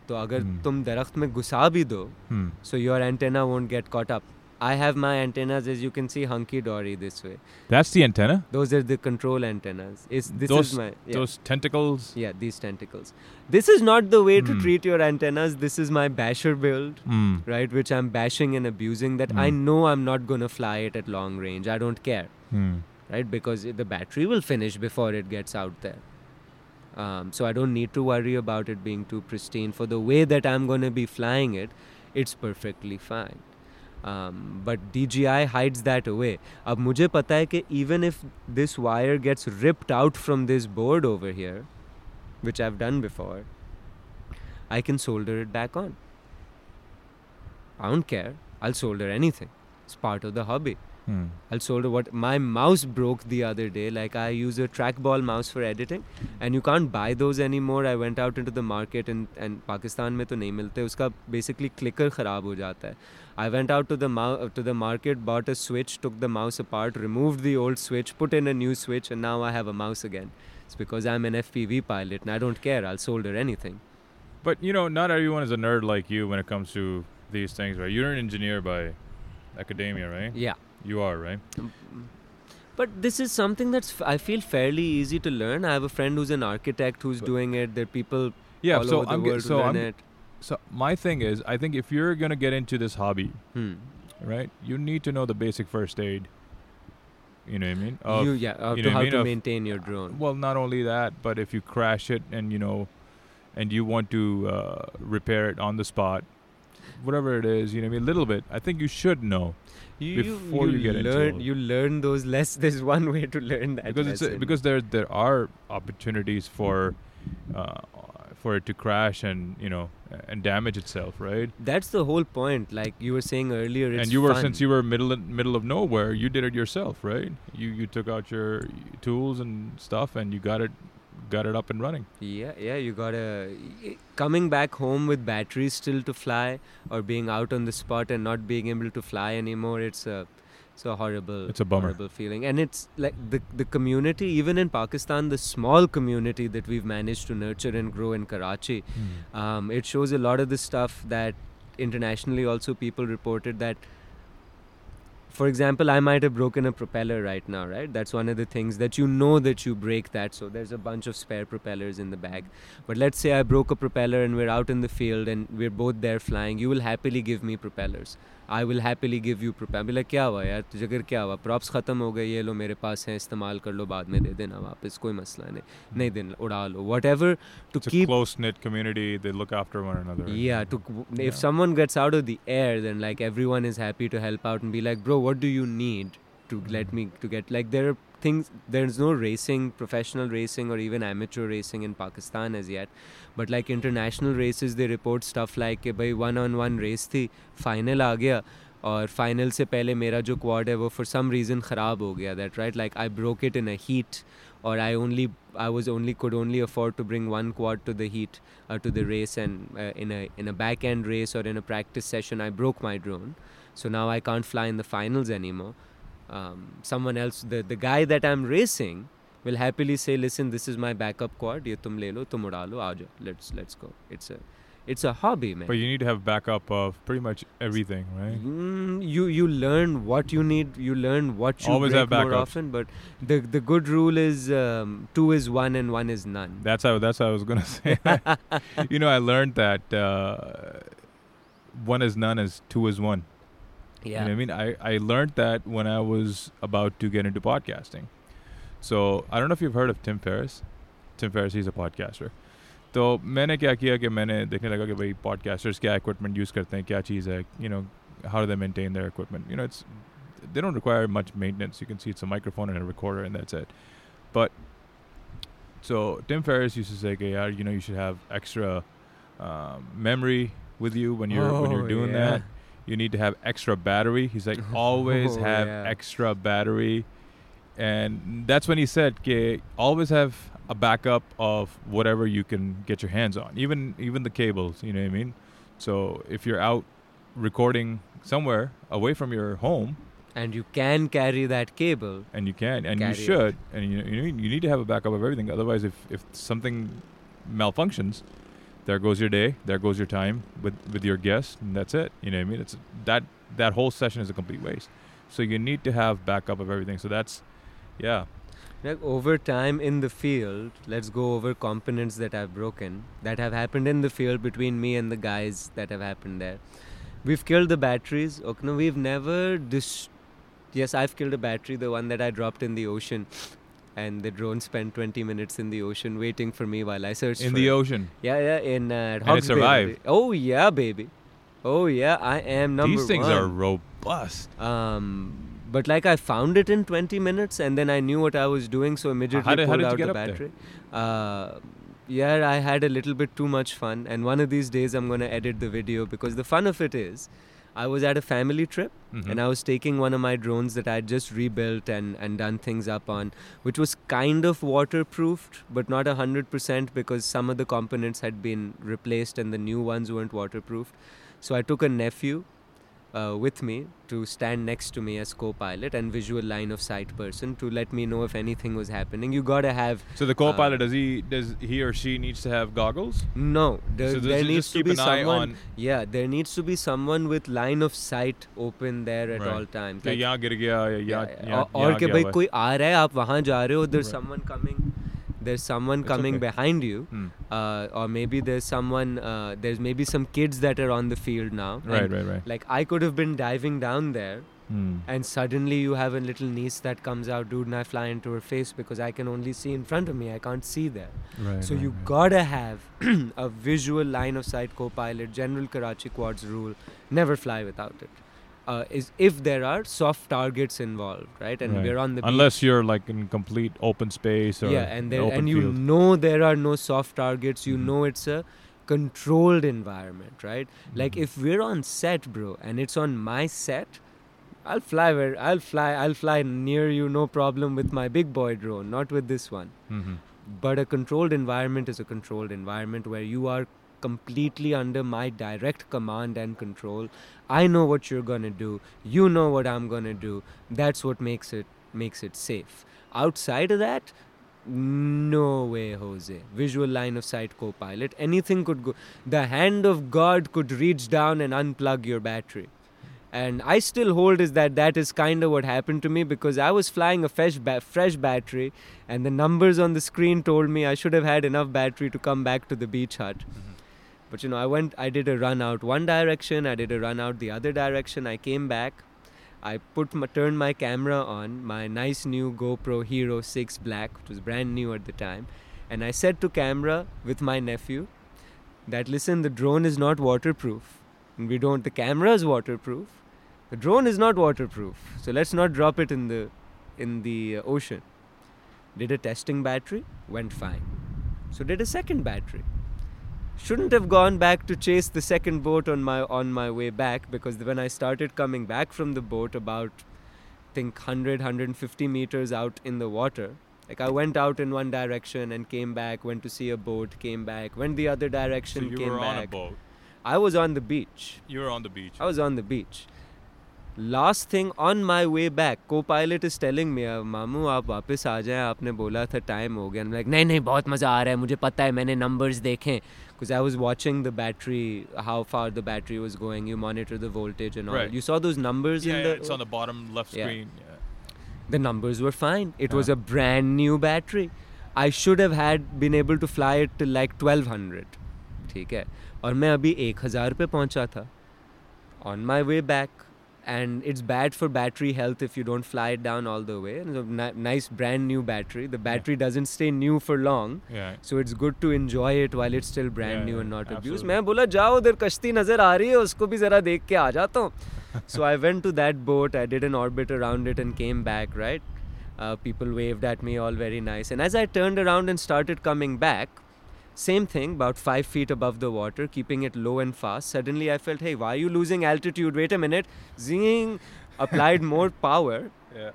तो अगर Hmm. तुम दरख्त में घुसा भी दो Hmm. so your antenna won't get caught up. I have my antennas as you can see hunky dory this way. That's the antenna. Those are the control antennas. Is this Those- is my yeah, Those tentacles. yeah these tentacles. This is not the way to Hmm. treat your antennas. This is my basher build, Mm. right? Which I'm bashing and abusing. That I Hmm. know I'm not gonna fly it at long range. I don't care, Hmm. right? Because the battery will finish before it gets out there. Um, so I don't need to worry about it being too pristine. For the way that I'm gonna be flying it, it's perfectly fine. Um, but DJI hides that away. अब मुझे पता है कि even if this wire gets ripped out from this board over here, which I've done before, I can solder it back on. I don't care. I'll solder anything. It's part of the hobby. Hmm. I'll solder what my mouse broke the other day. Like I use a trackball mouse for editing, and you can't buy those anymore. I went out into the market and and Pakistan में तो नहीं मिलते. उसका basically clicker खराब हो जाता है. I went out to the mou- to the market, bought a switch, took the mouse apart, removed the old switch, put in a new switch, and now I have a mouse again. It's because I'm an FPV pilot and I don't care. I'll solder anything. But you know, not everyone is a nerd like you when it comes to these things, right? You're an engineer by academia, right? Yeah. You are, right? But this is something that's f- I feel fairly easy to learn. I have a friend who's an architect who's But- doing it. There are people Yeah. all so over the I'm world so learn I'm it. so my thing is, I think if you're gonna get into this hobby, Hmm. right, you need to know the basic first aid. You know what I mean? Of- you yeah, uh, you to know what I how mean? to Of- maintain your drone. Well, not only that, but if you crash it and you know, and you want to uh, repair it on the spot, whatever it is, you know, what I mean, a little bit. I think you should know you, before you get into learn, it. you learn those less. There's one way to learn that because it's a, lesson. because there there are opportunities for uh, for it to crash and you know and damage itself, right? that's the whole point. Like you were saying earlier, it's and you were fun. since you were middle middle of nowhere, you did it yourself, right? You you took out your tools and stuff, and you got it got it up and running. Yeah, yeah, you gotta coming back home with batteries still to fly, or being out on the spot and not being able to fly anymore. It's a it's a horrible It's a bummer. horrible feeling, and it's like the the community, even in Pakistan, the small community that we've managed to nurture and grow in Karachi, um, it shows a lot of the stuff that internationally also people reported that for example i might have broken a propeller right now right? That's one of the things that you know that you break that so there's a bunch of spare propellers in the bag. But let's say i broke a propeller and we're out in the field and we're both there flying you will happily give me propellers I will happily give you prop बोला क्या हुआ यार? तुझे अगर क्या हुआ? Props ख़त्म हो गए ये लो मेरे पास हैं इस्तेमाल कर लो बाद में दे देना वापस कोई मसला नहीं। नहीं देना उड़ा लो। वट एवर टू की close knit community they look after one another yeah to if someone gets out of the air then like everyone is happy to help out and be like bro what do you need to let me to get like there things there's no racing, professional racing or even amateur racing in Pakistan as yet, but like international races, they report stuff like कि भाई one on one race थी, final आ गया और final से पहले मेरा जो quad है वो फॉर सम रीज़न ख़राब हो गया that right like I broke it in a heat or I only I was only could only afford to bring one quad to the heat uh, to the race and uh, in a in a back end race or in a practice session I broke my drone so now I can't fly in the finals anymore um, someone else, the, the guy that I'm racing, will happily say, listen, this is my backup quad. Ye tum le lo, tum uda aajo. Let's let's go. It's a it's a hobby, man. But you need to have backup of pretty much everything, right? Mm, you you learn what you need. You learn what you always have backup more often. But the the good rule is um, two is one and one is none. That's how that's how I was gonna say. you know, I learned that uh, one is none is two is one. You know Yeah. what I mean? I, I learned that when I was about to get into podcasting. So I don't know if you've heard of Tim Ferriss. Tim Ferriss, he's a podcaster. तो मैंने क्या किया कि मैंने देखने लगा कि भाई podcasters क्या equipment use करते हैं क्या चीज़ है you know how do they maintain their equipment you know it's they don't require much maintenance you can see it's a microphone and a recorder and that's it but so Tim Ferriss used to say कि यार you know you should have extra um, memory with you when you're when you're Oh, doing yeah. that you need to have extra battery. He's like, always Oh, have yeah. extra battery. And that's when he said, okay, always have a backup of whatever you can get your hands on, even even the cables, you know what I mean? So if you're out recording somewhere away from your home, And you can carry that cable. and you can, and you Carry it. should, and you, you, you need to have a backup of everything. Otherwise, if, if something malfunctions, there goes your day, there goes your time with, with your guest, and that's it. You know what I mean? It's that that whole session is a complete waste. So you need to have backup of everything. So that's, yeah, Like over time in the field, let's go over components that I've broken that have happened in the field between me and the guys that have happened there. We've killed the batteries. Okay, no, we've never dis. Yes, I've killed a battery, the one that I dropped in the ocean, and the drone spent 20 minutes in the ocean waiting for me while I searched in the it. ocean. Yeah, yeah, in uh, at it survived? Oh yeah, baby. Oh yeah, I am number one. These things one. are robust. Um, but like I found it in 20 minutes, and then I knew what I was doing, so immediately How did- how pulled out get the battery. Uh, yeah, I had a little bit too much fun, and one of these days I'm gonna edit the video because the fun of it is, I was at a family trip Mhm. and I was taking one of my drones that I had just rebuilt and, and done things up on, which was kind of waterproofed, but not a hundred percent because some of the components had been replaced and the new ones weren't waterproofed. So I took a nephew uh, with me to stand next to me as co-pilot and visual line of sight person to let me know if anything was happening. You gotta have So the co-pilot does he does he or she needs to have goggles? no. There, so does there it needs just to keep be an eye someone. on. Yeah, there needs to be someone with line of sight open there at Right. all times. कि Like, यहाँ गिर गया या यहाँ yeah, यहाँ- और- और यहाँ कि गया भाई हुआ है। कोई आ रहा है आप वहाँ जा रहे हो there's Right. someone coming there's someone It's coming okay. behind you Hmm. uh, or maybe there's someone uh, there's maybe some kids that are on the field now Right, right, right. like I could have been diving down there Hmm. and suddenly you have a little niece that comes out dude and I fly into her face because I can only see in front of me I can't see there Right, so right, you right. gotta have a visual line of sight co-pilot general Karachi Kwadz rule never fly without it uh, is if there are soft targets involved right and Right. we're on the beach Unless you're like in complete open space or yeah and there open and you field. know there are no soft targets you Mhm. know it's a controlled environment right like Mhm. if we're on set bro and it's on my set i'll fly where i'll fly i'll fly near you no problem with my big boy drone not with this one Mhm. but a controlled environment is a controlled environment where you are completely under my direct command and control. I know what you're going to do. You know what i'm going to do. That's what makes it makes it safe. Outside of that no way jose. Visual line of sight co-pilot. Anything could go. The hand of god could reach down and unplug your battery. And I still hold is that that is kind of what happened to me because I was flying a fresh, ba- fresh battery, and the numbers on the screen told me I should have had enough battery to come back to the beach hut. Mm-hmm. But you know, I went, I did a run out one direction, I did a run out the other direction. I came back, I put my, turned my camera on, my nice new GoPro Hero 6 Black, which was brand new at the time, and I said to camera with my nephew that listen, the drone is not waterproof. And we don't. The camera is waterproof. The drone is not waterproof. So let's not drop it in the in the uh, ocean. Did a testing battery, went fine. So did a second battery Shouldn't have gone back to chase the second boat on my on my way back because when I started coming back from the boat about I think 100 150 meters out in the water like I went out in one direction and came back went to see a boat came back went the other So direction you came were on a back boat. I was on the beach You were on the beach. I was on the beach. Last thing on my way back, co-pilot is telling me, "अब मामू आप वापस आ जाएं आपने बोला था time हो गया I'm like नहीं नहीं बहुत मज़ा आ रहा है मुझे पता है मैंने numbers देखे because I was watching the battery how far the battery was going you monitor the voltage and all Right. you saw those numbers yeah, in yeah, the it's on the bottom left Yeah. screen. Yeah. the numbers were fine it was Yeah. a brand new battery I should have had been able to fly it till like 1200 ठीक है और मैं अभी 1000 पे पहुंचा था on my way back and it's bad for battery health if you don't fly it down all the way and it's a ni- nice brand new battery the battery doesn't stay new for long Yeah. so it's good to enjoy it while it's still brand Yeah, new yeah, and not abused absolutely. मैं बोला जाओ उधर कश्ती नज़र आ रही है उसको भी ज़रा देख के आ जाता हूँ so I went to that boat I did an orbit around it and came back right uh, people waved at me all very nice and as I turned around and started coming back same thing about five feet above the water keeping it low and fast suddenly I felt hey why are you losing altitude wait a minute zing applied more power Yeah.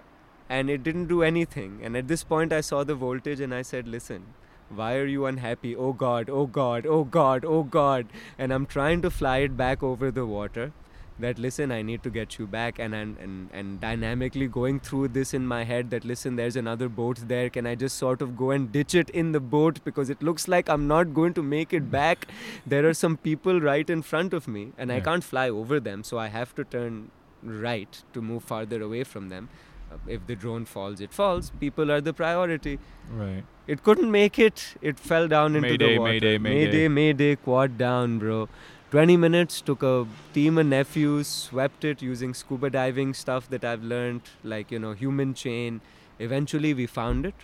and it didn't do anything. And at this point, I saw the voltage and I said, Listen, why are you unhappy? Oh God, oh God, oh God, oh God. And I'm trying to fly it back over the water. That listen, I need to get you back, and and, and and dynamically going through this in my head. That listen, there's another boat there. Can I just sort of go and ditch it in the boat because it looks like I'm not going to make it back. There are some people right in front of me, and I can't fly over them, so I have to turn right to move farther away from them. Uh, if the drone falls, it falls. People are the priority. Right. It couldn't make it. It fell down into Mayday, the water. mayday, mayday. mayday, mayday, quad down, bro. 20 minutes took a team of nephews, swept it using scuba diving stuff that I've learned, like, you know, human chain. Eventually, we found it.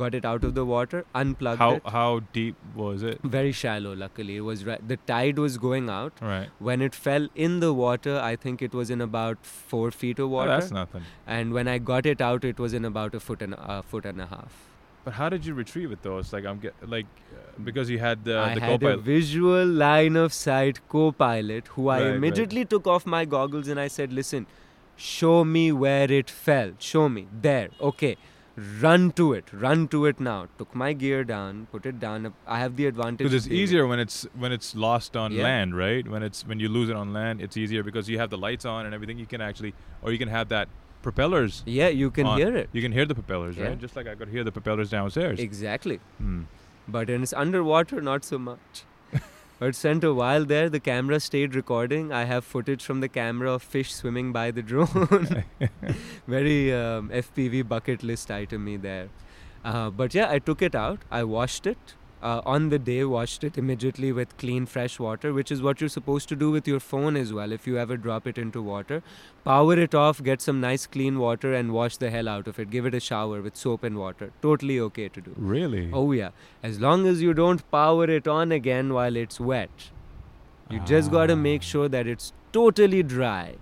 got it out of the water, unplugged How it. how deep was it? Very shallow, luckily. It was right. The tide was going out. Right. When it fell in the water, I think it was in about four feet of water Oh, water. that's nothing. and when I got it out, it was in about a foot and a foot and a half. But how did you retrieve it though? It's like I'm get like because you had the I the had a co-pilot. visual line of sight co-pilot who I Right, right. immediately took off my goggles and I said, "Listen, show me where it fell. Show me there. Okay, run to it. Run to it now." Took my gear down, put it down. I have the advantage. Because it's easier when it's when it's lost on Yeah. land, right? When it's when you lose it on land, it's easier because you have the lights on and everything. You can actually, or you can have that propellers. Yeah, you can on. hear it. You can hear the propellers, Yeah. right? Just like I could hear the propellers downstairs. Exactly. Hmm. But when it's underwater, not so much. but spent a while there. The camera stayed recording. I have footage from the camera of fish swimming by the drone. Very um, FPV bucket list item me there. Uh, but yeah, I took it out. I washed it. Uh, on the day, washed it immediately with clean, fresh water, which is what you're supposed to do with your phone as well. If you ever drop it into water, power it off, get some nice clean water, and wash the hell out of it. Give it a shower with soap and water. Totally okay to do. Really? Oh yeah, as long as you don't power it on again while it's wet. You just got to make Ah. sure that it's totally dry.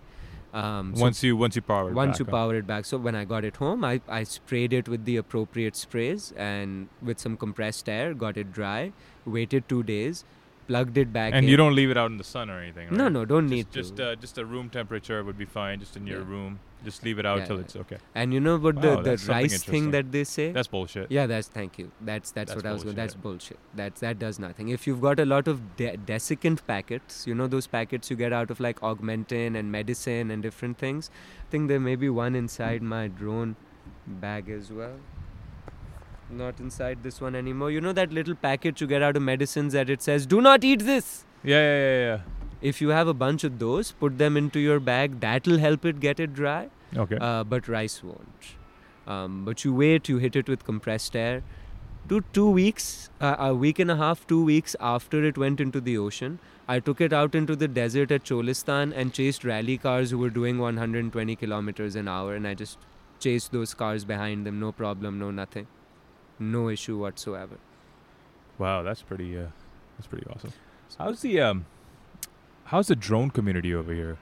Um, so once you once you power it once back you power it back. So when I got it home, I, I sprayed it with the appropriate sprays and with some compressed air, got it dry, waited two days, plugged it back and in. you don't leave it out in the sun or anything. Right? No, no, don't just, need just to. uh, just a room temperature would be fine. Just in your Yeah. room, just leave it out Yeah, till yeah. it's okay. and you know what Wow, the, the rice thing that they say? That's bullshit. Yeah, that's thank you. That's that's, That's what I was going. That's bullshit. bullshit. That's that does nothing. If you've got a lot of de- desiccant packets, you know those packets you get out of like Augmentin and medicine and different things. I think there may be one inside my drone bag as well. Not inside this one anymore. You know that little packet you get out of medicines that it says "Do not eat this." Yeah, yeah, yeah, yeah. If you have a bunch of those, put them into your bag. That'll help it get it dry Okay. uh, but rice won't. Um, but you wait, you hit it with compressed air. Do two weeks, uh, a week and a half, two weeks after it went into the ocean, I took it out into the desert at Cholistan and chased rally cars who were doing 120 kilometers an hour, and I just chased those cars behind them, no problem, no nothing, no issue whatsoever. wow, that's pretty. Uh, that's pretty awesome. How's the um, how's the drone community over here?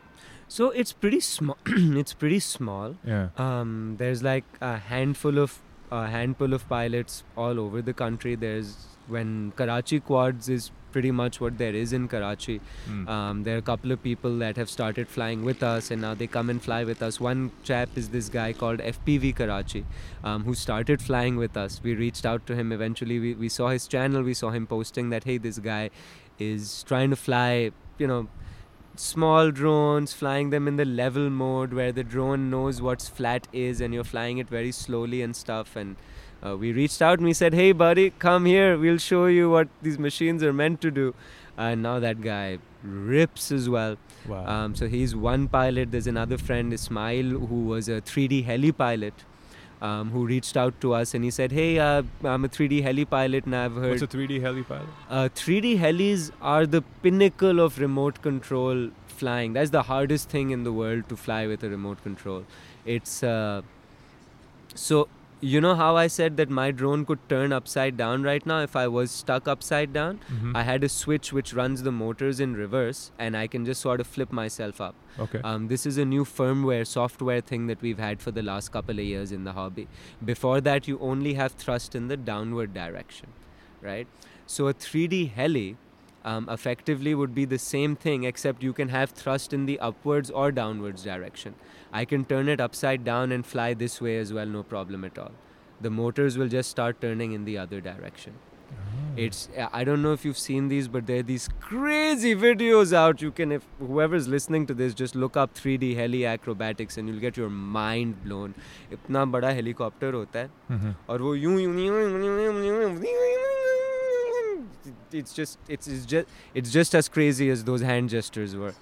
So it's pretty small. it's pretty small. Yeah. Um, there's like a handful of a handful of pilots all over the country. There's when Karachi Kwadz is pretty much what there is in Karachi. Mm. Um, there are a couple of people that have started flying with us, and now they come and fly with us. One chap is this guy called FPV Karachi, um, who started flying with us. We reached out to him. Eventually, we, we saw his channel. We saw him posting that hey, this guy is trying to fly. You know, small drones, flying them in the level mode where the drone knows what's flat is and you're flying it very slowly and stuff. And uh, we reached out and we said, hey, buddy, come here. We'll show you what these machines are meant to do. And now that guy rips as well. wow. Um, so he's one pilot. There's another friend, Ismail, who was a 3D heli pilot. Um, who reached out to us and he said, "Hey, uh, I'm a 3D heli pilot, and I've heard What's a 3D heli pilot? uh, 3D helis are the pinnacle of remote control flying. That's the hardest thing in the world to fly with a remote control. It's uh, so you know how I said that my drone could turn upside down right now if I was stuck upside down. Mhm. I had a switch which runs the motors in reverse, and I can just sort of flip myself up. okay. Um, this is a new firmware, software thing that we've had for the last couple of years in the hobby. Before that, you only have thrust in the downward direction, right? So a 3D heli um, effectively would be the same thing, except you can have thrust in the upwards or downwards direction. I can turn it upside down and fly this way as well, no problem at all. The motors will just start turning in the other direction. It's I don't know if you've seen these, but there are these crazy videos out. You can, if whoever's listening to this, just look up 3D heli acrobatics and you'll get your mind blown. इतना बड़ा helicopter होता है Mhm. और वो यूं यूं it's just it's, it's just it's just as crazy as those hand gestures were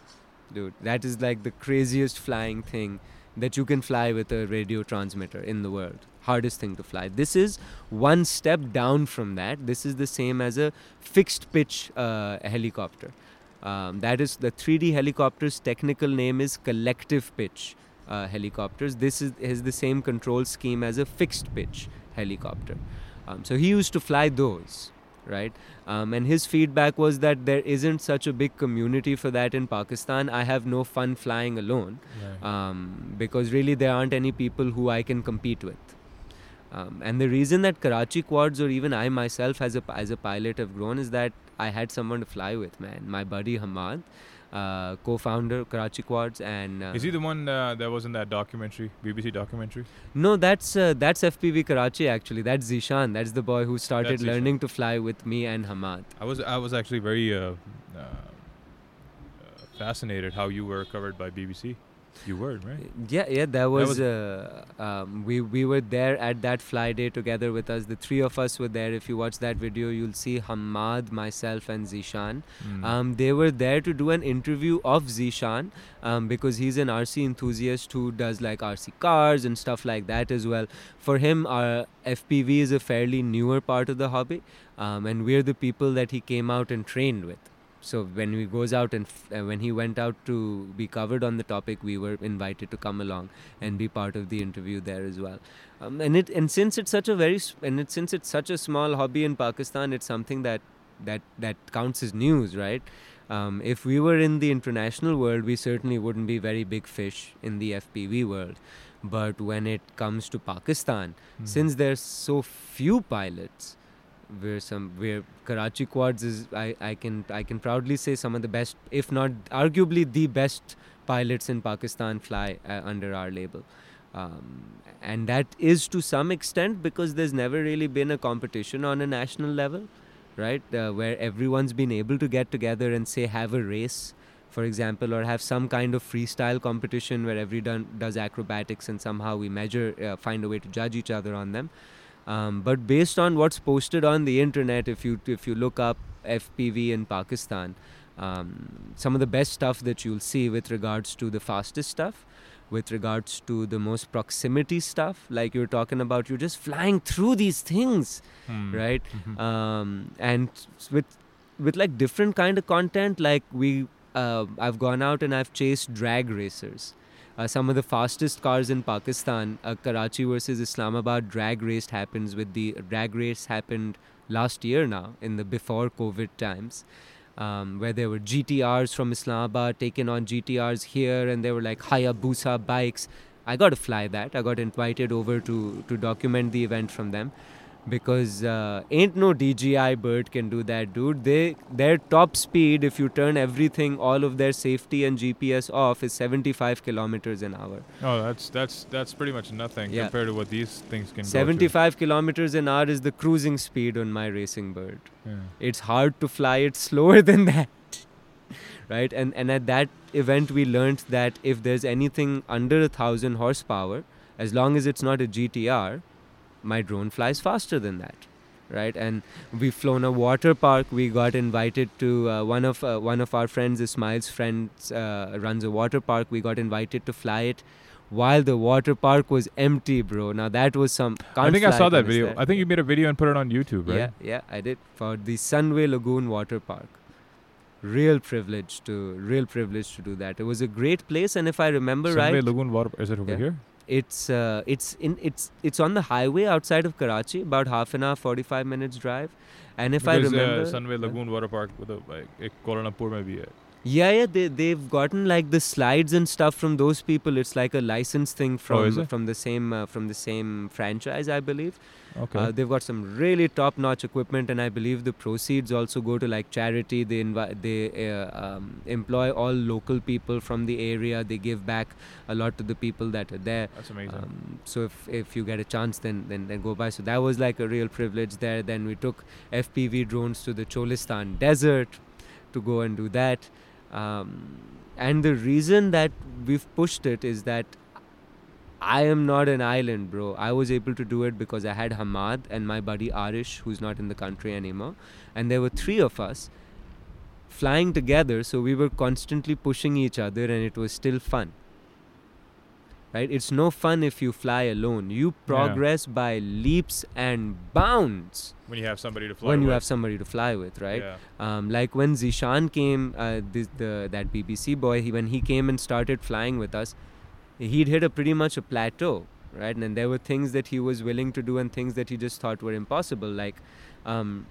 dude that is like the craziest flying thing that you can fly with a radio transmitter in the world. Hardest thing to fly. This is one step down from that. This is the same as a fixed pitch uh, helicopter. Um, that is the 3d helicopter's technical name is collective pitch uh, helicopters. This is, is the same control scheme as a fixed pitch helicopter. Um, so he used to fly those, right? Um, and his feedback was that there isn't such a big community for that in Pakistan. I have no fun flying alone um, because really there aren't any people who I can compete with. Um, and the reason that Karachi Kwadz or even I myself as a as a pilot have grown is that I had someone to fly with, man. My buddy Hamad, uh, co-founder Karachi Kwadz, and uh, Is he the one uh, that was in that documentary, BBC documentary? no, that's uh, that's FPV Karachi actually. That's Zishan. That's the boy who started That's Zishan. learning to fly with me and Hamad. I was I was actually very uh, uh, fascinated how you were covered by BBC. You were right. Yeah, yeah, that was. was- uh, um, we we were there at that fly day together with us. The three of us were there. If you watch that video, you'll see Hamad, myself, and Zishan. Mm. Um, they were there to do an interview of Zishan um, because he's an RC enthusiast who does like RC cars and stuff like that as well. For him, our FPV is a fairly newer part of the hobby, um, and we're the people that he came out and trained with. So when he goes out and f- uh, when he went out to be covered on the topic, we were invited to come along and be part of the interview there as well. Um, and it and since it's such a very and it, since it's such a small hobby in Pakistan, it's something that that that counts as news, right? Um, if we were in the international world, we certainly wouldn't be very big fish in the FPV world. But when it comes to Pakistan, Mm. since there's so few pilots, we're some we're Karachi Kwadz is I, I can I can proudly say some of the best, if not arguably the best pilots in Pakistan fly uh, under our label. Um, and that is to some extent because there's never really been a competition on a national level right? Uh, where everyone's been able to get together and say have a race, for example, or have some kind of freestyle competition where everyone does acrobatics and somehow we measure, uh, find a way to judge each other on them. Um, but based on what's posted on the internet, if you if you look up FPV in Pakistan, um, some of the best stuff that you'll see with regards to the fastest stuff, with regards to the most proximity stuff, like you're talking about, you're just flying through these things Hmm. right Mhm. um, and with with like different kind of content like we uh, i've gone out and i've chased drag racers uh, some of the fastest cars in pakistan uh, karachi versus islamabad drag race happens with the drag race happened last year now in the before covid times um, where there were GTRs from Islamabad taking on GTRs here, and they were like Hayabusa bikes. I got to fly that. I got invited over to to document the event from them because uh, ain't no DJI bird can do that, dude. They their top speed, if you turn everything, all of their safety and GPS off, is 75 kilometers an hour. Oh, that's that's that's pretty much nothing Yeah. compared to what these things can go 75 kilometers an hour is the cruising speed on my racing bird. Yeah. it's hard to fly it slower than that right and and at that event we learned that if there's anything under a thousand horsepower as long as it's not a gtr my drone flies faster than that right and we've flown a water park we got invited to uh, one of uh, one of our friends ismail's friends uh, runs a water park we got invited to fly it while the water park was empty bro now that was some I think I saw that video. stuff. I think you made a video and put it on YouTube, right? Yeah, yeah, I did for the Sunway Lagoon Water Park. Real privilege to real privilege to do that. It was a great place, and if I remember right. Sunway right, Lagoon Water. Is it over Yeah. here? it's uh, it's in it's it's on the highway outside of Karachi, about half an hour, forty five minutes drive. And if I because, remember, uh, Sunway Lagoon Water Park with a like एक Kuala Lumpur में भी है. yeah, yeah, they they've gotten like the slides and stuff from those people. It's like a license thing from Oh, from the same uh, from the same franchise, I believe. Okay. Uh, they've got some really top-notch equipment, and I believe the proceeds also go to like charity. They invi- they uh, um, employ all local people from the area. They give back a lot to the people that are there. That's amazing. Um, so if if you get a chance, then then then go by. So that was like a real privilege there. Then we took FPV drones to the Cholistan desert to go and do that. Um, and the reason that we've pushed it is that I am not an island, bro. I was able to do it because I had Hamad and my buddy Arish, who's not in the country anymore. And there were three of us flying together, so we were constantly pushing each other, and it was still fun. Right? It's no fun if you fly alone. You progress by leaps and bounds when you have somebody to fly when you with. have somebody to fly with, right? Yeah. Um, like when Zishan came, uh, this, the that BBC boy, he, when he came and started flying with us, he'd hit a pretty much a plateau, right? And there were things that he was willing to do and things that he just thought were impossible. Like, um,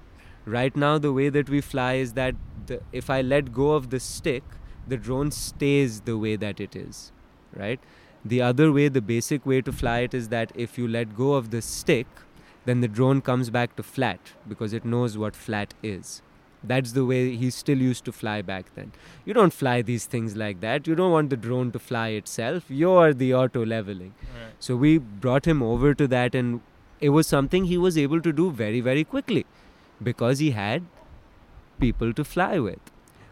right now, the way that we fly is that the, if I let go of the stick, the drone stays the way that it is, right? The other way, the basic way to fly it is that if you let go of the stick, then the drone comes back to flat because it knows what flat is. That's the way he still used to fly back then. You don't fly these things like that. You don't want the drone to fly itself. You're the auto leveling. Right. So we brought him over to that, and it was something he was able to do very, very quickly because he had people to fly with.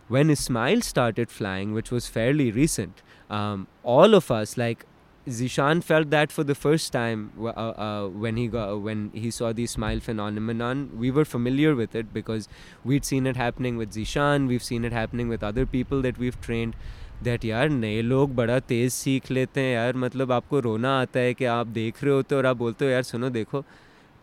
When Ismail started flying, which was fairly recent, um, all of us, like Zishan felt that for the first time uh, uh, when he got, when he saw the Ismail phenomenon. We were familiar with it because we'd seen it happening with Zishan, we've seen it happening with other people that we've trained. That यार नए लोग बड़ा तेज़ सीख लेते हैं यार मतलब आपको रोना आता है कि आप देख रहे होते हो और आप बोलते हो यार सुनो देखो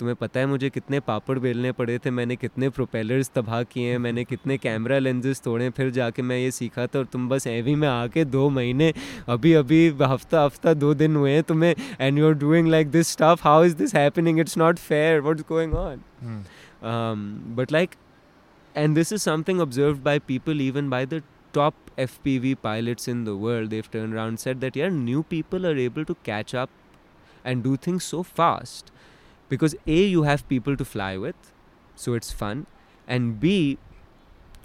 तुम्हें पता है मुझे कितने पापड़ बेलने पड़े थे मैंने कितने प्रोपेलर्स तबाह किए हैं मैंने कितने कैमरा लेंजेस तोड़े फिर जाके मैं ये सीखा था और तुम बस एवी में आके दो महीने अभी अभी हफ़्ता हफ़्ता दो दिन हुए हैं तुम्हें and you are doing like this stuff how is this happening it's not fair what's going on but like and this is something observed by people even by the top FPV pilots in the world. They've turned around and said that yeah, new people are able to catch up and do things so fast. Because a you have people to fly with, so it's fun, and b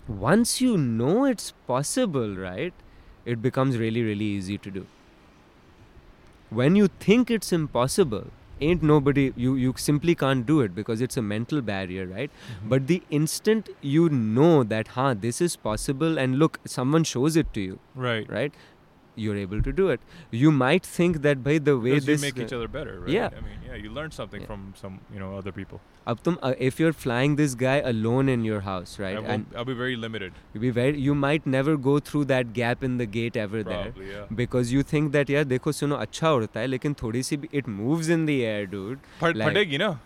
once you know it's possible, right, it becomes really really easy to do. When you think it's impossible, ain't nobody you you simply can't do it because it's a mental barrier right Mm-hmm. but the instant you know that huh this is possible and look someone shows it to you right. right you're able to do it you might think that by the way Because you this make each other better, right? yeah. I mean, yeah, you learn something Yeah. from some, you know, other people. ab tum, uh, if you're flying this guy alone in your house I right won't, and I'll be very limited, you be very you might never go through that gap in the gate ever there probably. Yeah. because you think that यार देखो सुनो अच्छा उड़ता है लेकिन थोड़ी सी भी it moves in the air dude फट like- फटेगी ना क-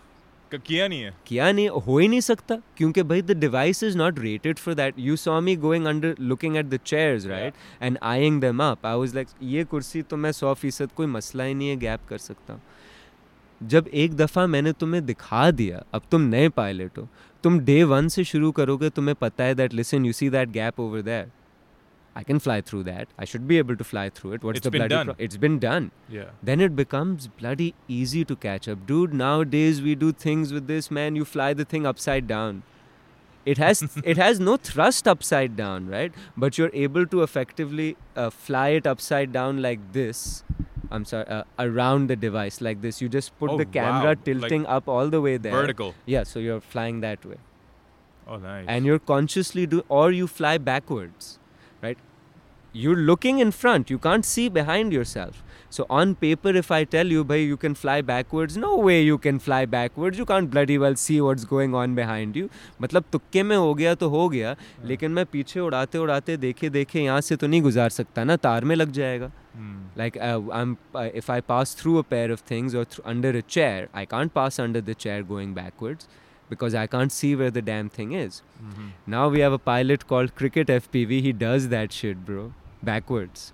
किया नहीं है। किया नहीं हो ही नहीं सकता क्योंकि भाई the device is not rated for that you saw me going under looking at the chairs right and eyeing them up I was like ये कुर्सी तो मैं सौ फ़ीसद कोई मसला ही नहीं है गैप कर सकता हूँ. जब एक दफ़ा मैंने तुम्हें दिखा दिया अब तुम नए पायलट हो तुम डे वन से शुरू करोगे तुम्हें पता है that listen you see that gap over there I can fly through that. I should be able to fly through it. What's It's the bloody pro- It's been done Yeah. then it becomes bloody easy to catch up dude nowadays we do things with this man you fly the thing upside down it has it has no thrust upside down right but you're able to effectively uh, fly it upside down like this i'm sorry uh, around the device like this you just put Oh, the camera wow. Like tilting up all the way there Vertical. yeah so you're flying that way Oh, nice. and you're consciously do or you fly backwards you're looking in front you can't see behind yourself so on paper if i tell you bhai you can fly backwards no way you can fly backwards you can't bloody well see what's going on behind you मतलब तुक्के में हो गया तो हो गया लेकिन मैं पीछे उड़ाते उड़ाते देखे देखे यहाँ से तो नहीं गुजार सकता ना तार में लग जाएगा Hmm. like uh, I'm uh, if I pass through a pair of things or thr under a chair, I can't pass under the chair going backwards because I can't see where the damn thing is. Mhm. Now we have a pilot called Cricket FPV. He does that shit, bro, backwards.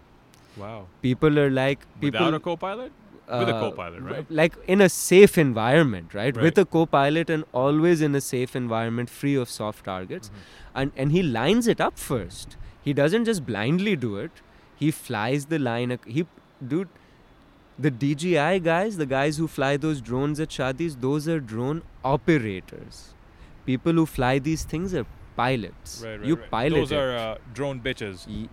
Wow. People are like people Without a co-pilot? with a uh, co-pilot, right? Like in a safe environment, right? right? With a co-pilot and always in a safe environment, free of soft targets, Mhm. and and he lines it up first. He doesn't just blindly do it. He flies the line. He, dude, the DJI guys, the guys who fly those drones at Shadis, those are drone operators. People who fly these things are pilots. Right, right, you right. pilot. Those it. are uh, drone bitches.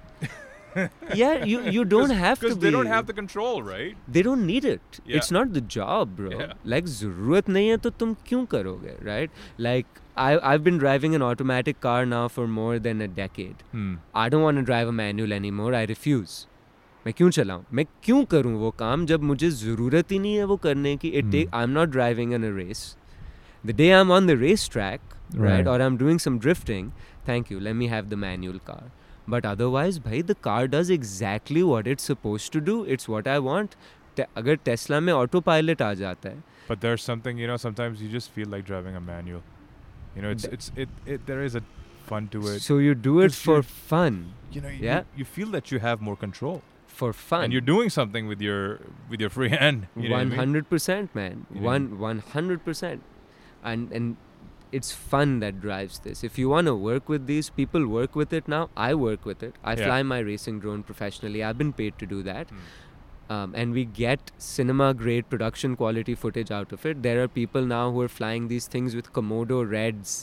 Yeah, you, you don't have to. Because they don't have the control, right? They don't need it. Yeah. It's not the job, bro. Yeah. Like, zarurat nahi hai, to tum kyun karoge, right? Like, I, I've been driving an automatic car now for more than a decade. Hmm. I don't want to drive a manual anymore. I refuse. मैं क्यों चलाऊँ मैं क्यों करूँ वो काम जब मुझे ज़रूरत ही नहीं है वो करने की it take I am not driving in a race the day I am on the race track right और I am doing some drifting thank you let me have the manual car but otherwise भाई the car does exactly what it's suppose to do it's what I want अगर Tesla में autopilot आ जाता है But there's something, you know, sometimes you just feel like driving a manual. You know, it's, it's, it, it, there is a fun to it. So you do it for fun. You know, you, yeah? you, you feel that you have more control. For fun. And you're doing something with your with your free hand. You know what I One hundred percent, man. You? One one hundred percent, and and it's fun that drives this. If you want to work with these people, work with it now. I work with it. I Yeah. fly my racing drone professionally. I've been paid to do that, Hmm. um, and we get cinema grade production quality footage out of it. There are people now who are flying these things with Komodo Reds.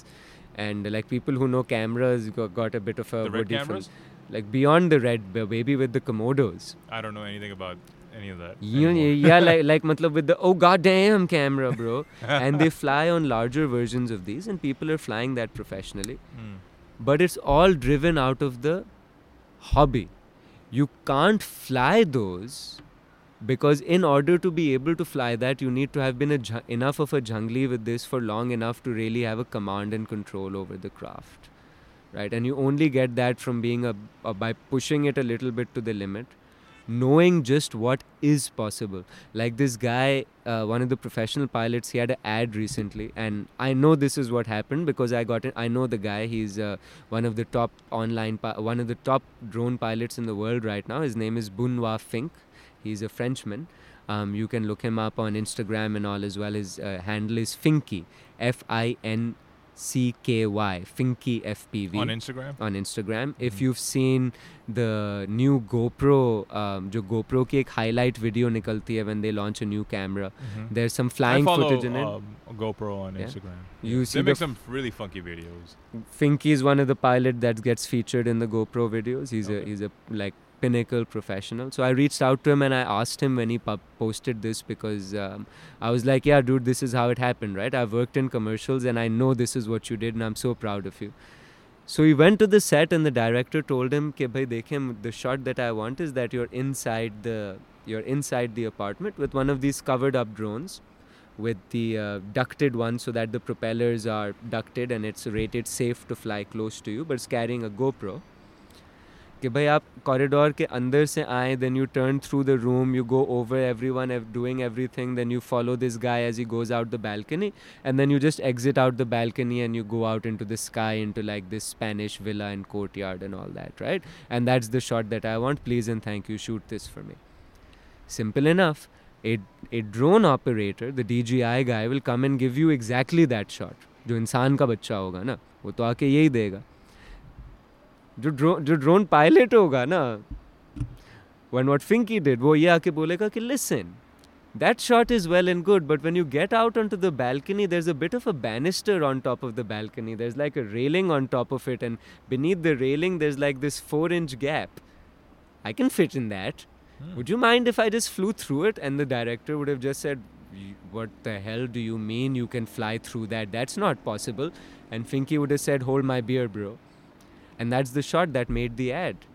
And like people who know cameras got, got a bit of a The red woody feel. Like beyond the red baby with the komodos. I don't know anything about any of that. you yeah like like matlab with the oh goddamn camera bro. And they fly on larger versions of these and people are flying that professionally. Hmm. but it's all driven out of the hobby. You can't fly those because in order to be able to fly that you need to have been a ju- enough of a jungly with this for long enough to really have a command and control over the craft right? And you only get that from being a, a by pushing it a little bit to the limit knowing just what is possible. Like this guy uh, one of the professional pilots he had an ad recently and i know this is what happened because i got it i know the guy he's uh, one of the top online one of the top drone pilots in the world right now. His name is Benoit Fink. He's a frenchman. Um, you can look him up on instagram and all as well. His uh, handle is finky f-i-n C-K-Y, Finky FPV On Instagram? on Instagram. If Mhm. you've seen the new GoPro, um, जो GoPro की एक highlight video निकलती है when they launch a new camera. Mhm. There's some I flying follow footage in it. um, GoPro on Yeah. Instagram. You see they make the some really funky videos. Finky is one of the pilot that gets featured in the GoPro videos. He's a Okay. he's a like pinnacle professional. So I reached out to him and I asked him when he pu- posted this because um, I was like, yeah, dude, this is how it happened, right? I've worked in commercials and I know this is what you did and I'm so proud of you. So he went to the set and the director told him, "Ke bhai the shot that I want is that you're inside the you're inside the apartment with one of these covered up drones." with the uh, ducted one so that the propellers are ducted and it's rated safe to fly close to you but it's carrying a GoPro कि भाई आप corridor के अंदर से आए then you turn through the room you go over everyone doing everything then you follow this guy as he goes out the balcony and then you just exit out the balcony and you go out into the sky into like this Spanish villa and courtyard and all that right and that's the shot that I want please and thank you shoot this for me simple a drone operator the D J I guy will come and give you exactly that shot जो इंसान का बच्चा होगा ना, वो तो आके यही देगा। जो ड्रोन जो ड्रोन पायलट होगा ना when what Finky did वो ये आके बोलेगा कि listen that shot is well and good but when you get out onto the balcony there's a bit of a banister on top of the balcony there's like a railing on top of it and beneath the railing there's like this 4 inch gap I can fit in that Hmm. would you mind if I just flew through it? And the director would have just said, "Y- What the hell do you mean you can fly through that? That's not possible. And Finky would have said, Hold my beer, bro. And that's the shot that made the ad.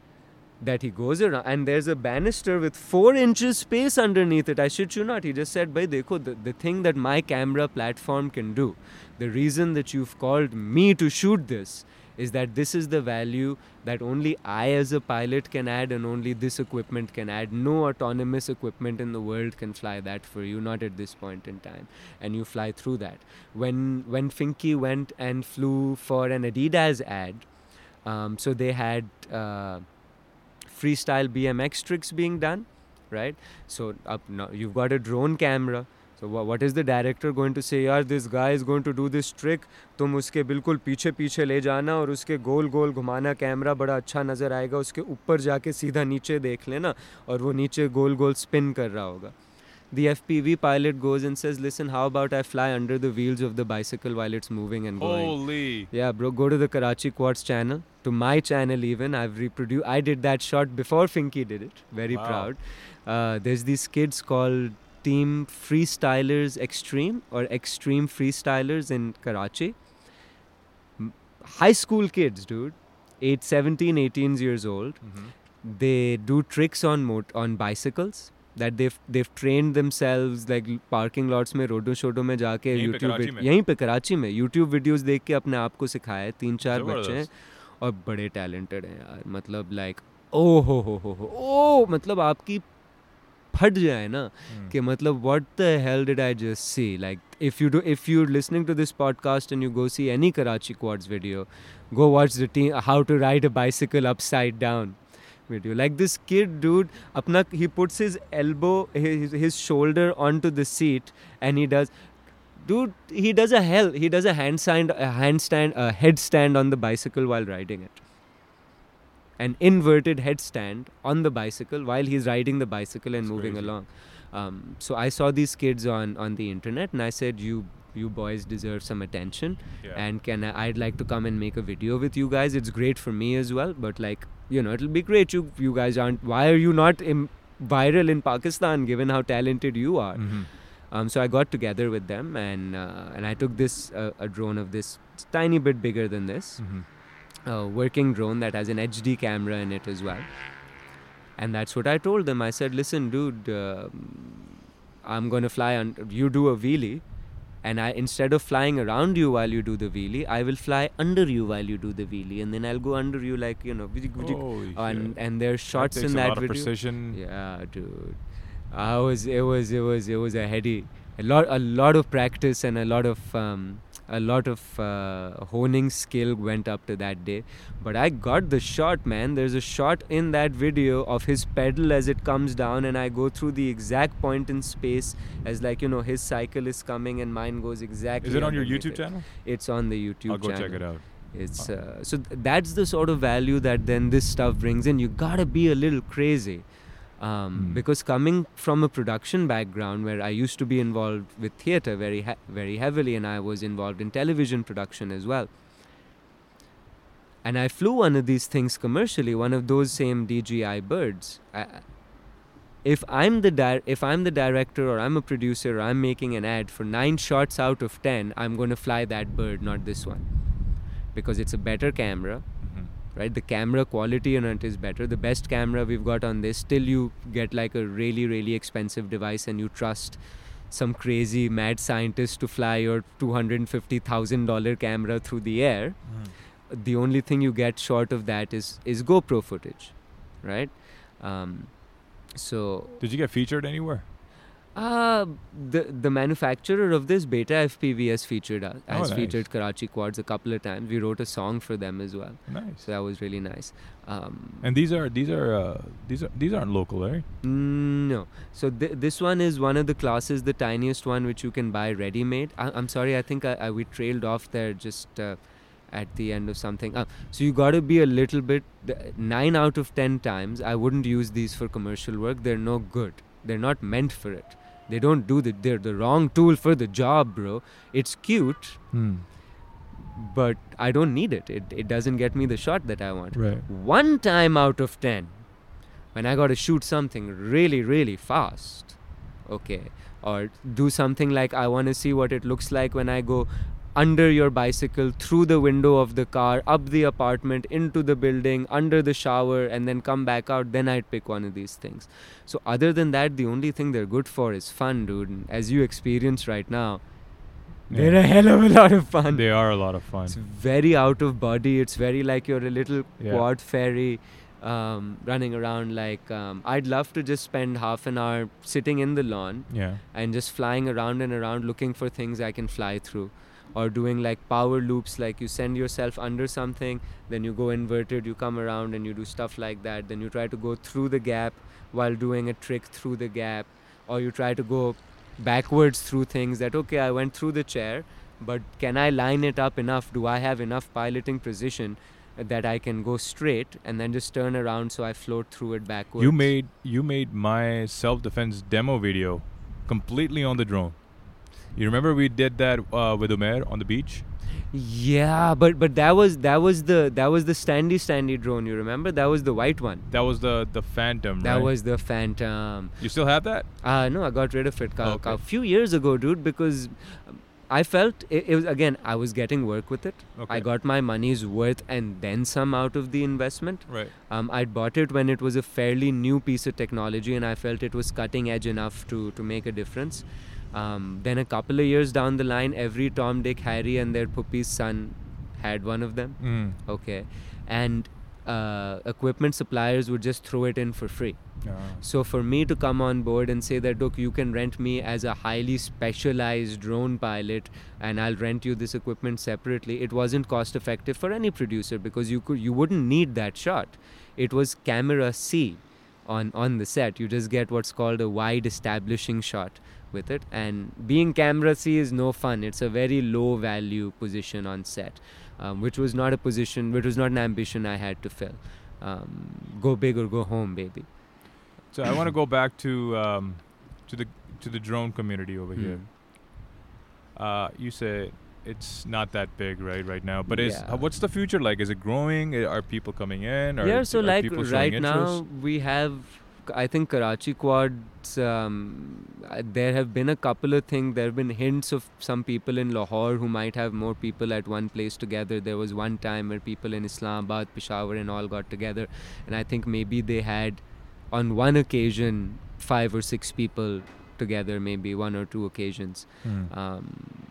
That he goes around, and there's a banister with four inches space underneath it. I shit you not. He just said, Bhai, dekho, the, the thing that my camera platform can do, the reason that you've called me to shoot this is that this is the value that only I, as a pilot, can add, and only this equipment can add. No autonomous equipment in the world can fly that for you, not at this point in time. And you fly through that. When when Finky went and flew for an Adidas ad, um, so they had uh, freestyle BMX tricks being done, right? So up now you've got a drone camera. So wha- what is the director going to say? यार this guy is going to do this trick. तुम उसके बिल्कुल पीछे पीछे ले जाना और उसके गोल गोल घुमाना कैमरा बड़ा अच्छा नज़र आएगा उसके ऊपर जाके सीधा नीचे देख लेना और वो नीचे गोल गोल स्पिन कर रहा होगा The FPV pilot goes and says, "Listen, how about I fly under the wheels of the bicycle while it's moving and going?" Holy. Yeah, bro, go to the Karachi Kwadz channel. To my channel, even I've reproduced. I did that shot before Finky did it. Very Wow. proud. Uh, there's these kids called Team Freestylers Extreme or Extreme Freestylers in Karachi. High school kids, dude. 8, 17, 18 years old. Mhm. They do tricks on mot- on bicycles. That they've they've train themselves like parking lots में रोडो शोडो में जाके YouTube यहीं पे कराची में। YouTube videos देख के अपने आप को सिखाया तीन चार बच्चे हैं और बड़े टैलेंटेड हैं यार। मतलब लाइक ओ हो हो हो हो ओ मतलब आपकी फट जाए ना कि मतलब what the hell did I just see like if you do if you listening to this podcast and you go see any Karachi quads video go watch the team how to ride a bicycle upside down video. Like this kid, dude, apna, he puts his elbow, his, his shoulder onto the seat, and he does. Dude, he does a hell. He does a handstand, a handstand, a headstand on the bicycle while riding it. An inverted headstand on the bicycle while he's riding the bicycle and That's moving crazy. along. Um, so I saw these kids on on the internet, and I said, "You, you boys deserve some attention." Yeah. and can I, I'd like to come and make a video with you guys. It's great for me as well, but like you know, it'll be great. You you guys aren't. Why are you not Im- viral in Pakistan? Given how talented you are. Mhm. Um, so I got together with them and uh, and I took this uh, a drone of this tiny bit bigger than this, Mhm. a working drone that has an HD camera in it as well. And that's what I told them. I said, listen, dude, um I'm gonna fly on. You do a wheelie, and I instead of flying around you while you do the wheelie, I will fly under you while you do the wheelie, and then I'll go under you like you know. Holy and shit. and there's shots takes in a that lot of video. precision. Yeah, dude. I was it was it was it was a heady a lot a lot of practice and a lot of um, a lot of uh, honing skill went up to that day. But I got the shot, man. There's a shot in that video of his pedal as it comes down, and I go through the exact point in space as like you know his cycle is coming and mine goes exactly. Is it on your YouTube it. channel? It's on the YouTube I'll go channel. check it out. It's uh, so th- that's the sort of value that then this stuff brings in. You gotta be a little crazy, um, Hmm. because coming from a production background where I used to be involved with theater very he- very heavily, and I was involved in television production as well. And I flew one of these things commercially, one of those same DJI birds. I, if I'm the di- if I'm the director or I'm a producer or I'm making an ad for nine shots out of ten, I'm going to fly that bird, not this one, because it's a better camera. Right? The camera quality on it is better. The best camera we've got on this, still you get like a really really expensive device and you trust some crazy mad scientist to fly your two hundred and fifty thousand dollar camera through the air. The only thing you get short of that is is GoPro footage, right? Um, so Did you get featured anywhere? Uh, the the manufacturer of this BetaFPV's featured us, Oh, has nice. featured Karachi Kwadz a couple of times. We wrote a song for them as well, Nice. so that was really nice. Um, And these are these are uh, these are these aren't local, right? mm, no, so th- this one is one of the classes, the tiniest one which you can buy ready-made. I- I'm sorry, I think I, I we trailed off there just. Uh, at the end of something uh, so you got to be a little bit 9 out of 10 times i wouldn't use these for commercial work they're no good they're not meant for it they don't do the they're the wrong tool for the job bro it's cute Hmm. but i don't need it it, it doesn't get me the shot that i want Right. one time out of 10 when i got to shoot something really really fast okay or do something like i want to see what it looks like when i go under your bicycle through the window of the car up the apartment into the building under the shower and then come back out then i'd pick one of these things so other than that the only thing they're good for is fun dude and as you experience right now they're a hell of a lot of fun They are a lot of fun. it's very out of body. It's very like you're a little Yeah. quad fairy um, running around. Like um, I'd love to just spend half an hour sitting in the lawn Yeah. and just flying around and around looking for things I can fly through. Or doing like power loops, like you send yourself under something, then you go inverted, you come around and you do stuff like that. Then you try to go through the gap while doing a trick through the gap. Or you try to go backwards through things that, okay, I went through the chair, but can I line it up enough? Do I have enough piloting precision that I can go straight and then just turn around so I float through it backwards? You made you made my self defense demo video completely on the drone. You remember we did that uh, with Umer on the beach? Yeah, but but that was that was the that was the standy standy drone. You remember? That was the white one. That was the the Phantom. That right? was the Phantom. You still have that? Uh no, I got rid of it a Okay. few years ago, dude, because I felt it, it was again I was getting work with it. Okay. I got my money's worth and then some out of the investment. Right. Um, I'd bought it when it was a fairly new piece of technology, and I felt it was cutting edge enough to to make a difference. Um, then a couple of years down the line, every Tom, Dick, Harry, and their puppy's son had one of them. Mm. Okay, and uh, equipment suppliers would just throw it in for free. Ah. So for me to come on board and say that look, you can rent me as a highly specialized drone pilot, and I'll rent you this equipment separately, it wasn't cost effective for any producer because you could you wouldn't need that shot. It was camera C on on the set. You just get what's called a wide establishing shot with it, and being camera C is no fun. It's a very low value position on set, um, which was not a position, which was not an ambition I had to fill. Um, go big or go home, baby. So I want to go back to um, to the to the drone community over here. Hmm. Uh, you say it's not that big, right, right now. But is Yeah. uh, what's the future like? Is it growing? Are people coming in? Are, yeah, so like right interest? now we have, I think Karachi Kwadz. Um, uh, there have been a couple of things. There have been hints of some people in Lahore who might have more people at one place together. There was one time where people in Islamabad, Peshawar, and all got together, and I think maybe they had, on one occasion, five or six people together. Maybe one or two occasions. Hmm. Um,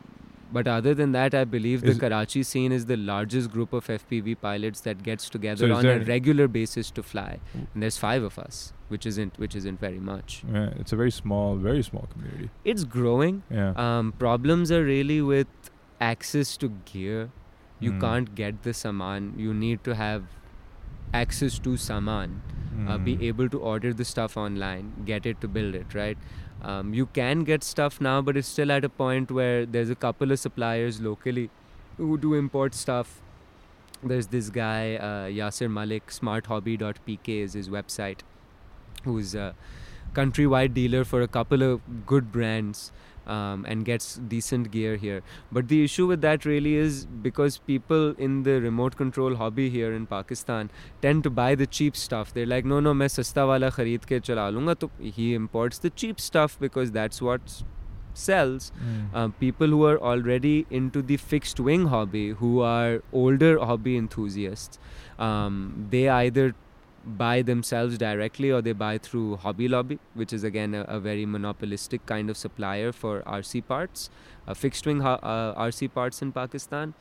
but other than that, I believe Is- the Karachi scene is the largest group of FPV pilots that gets together is on a regular basis to fly. Mm. And there's five of us, which isn't which isn't very much. Yeah, it's a very small, very small community. It's growing. Yeah. Um, problems are really with access to gear. You Mm. can't get the saman. You need to have access to saman. Uh, be Mm. able to order the stuff online, get it to build it, right? Um, you can get stuff now, but it's still at a point where there's a couple of suppliers locally who do import stuff. There's this guy, uh, Yasir Malik, smarthobby.pk is his website, who's a countrywide dealer for a couple of good brands um, and gets decent gear here. But the issue with that really is because people in the remote control hobby here in Pakistan tend to buy the cheap stuff. They're like, no, no, main sasta wala khareed ke chala lunga. So he imports the cheap stuff because that's what sells mm. people who are already into the fixed wing hobby who are older hobby enthusiasts um, they either buy themselves directly or they buy through Hobby Lobby, which is again a, a very monopolistic kind of supplier for RC parts, uh, fixed wing uh, RC parts in Pakistan.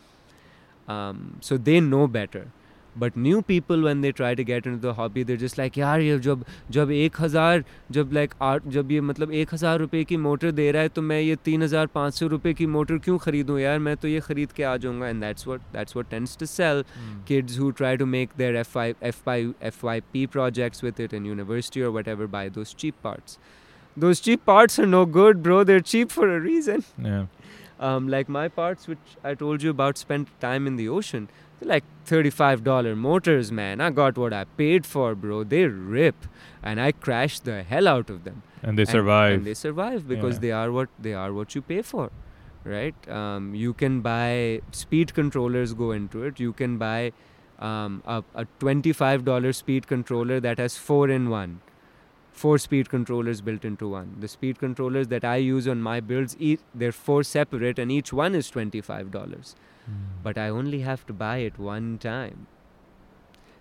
Um, so they know better. But new people when they try to get into the hobby, they're just like यार ये जब जब एक हज़ार जब like आठ जब ये मतलब एक हज़ार रुपए की मोटर दे रहा है तो मैं ये तीन हज़ार पाँच सौ रुपए की मोटर क्यों खरीदूं यार मैं तो ये खरीद के आ जाऊंगा and that's what that's what tends to sell Mm. kids who try to make their FY, FY, FYP projects with it in university or whatever buy those cheap parts. Those cheap parts are no good, bro. They're cheap for a reason. Yeah. Um, like my parts, which I told you about, spent time in the ocean. Like $35 motors, man. I got what I paid for, bro. They rip. And I crashed the hell out of them And they and- survive. and they survive because Yeah. they are what they are what you pay for right um, you can buy speed controllers go into it you can buy um, a, a $25 speed controller that has four in one four speed controllers built into one the speed controllers that i use on my builds each, they're four separate and each one is $25 Mm. but I only have to buy it one time.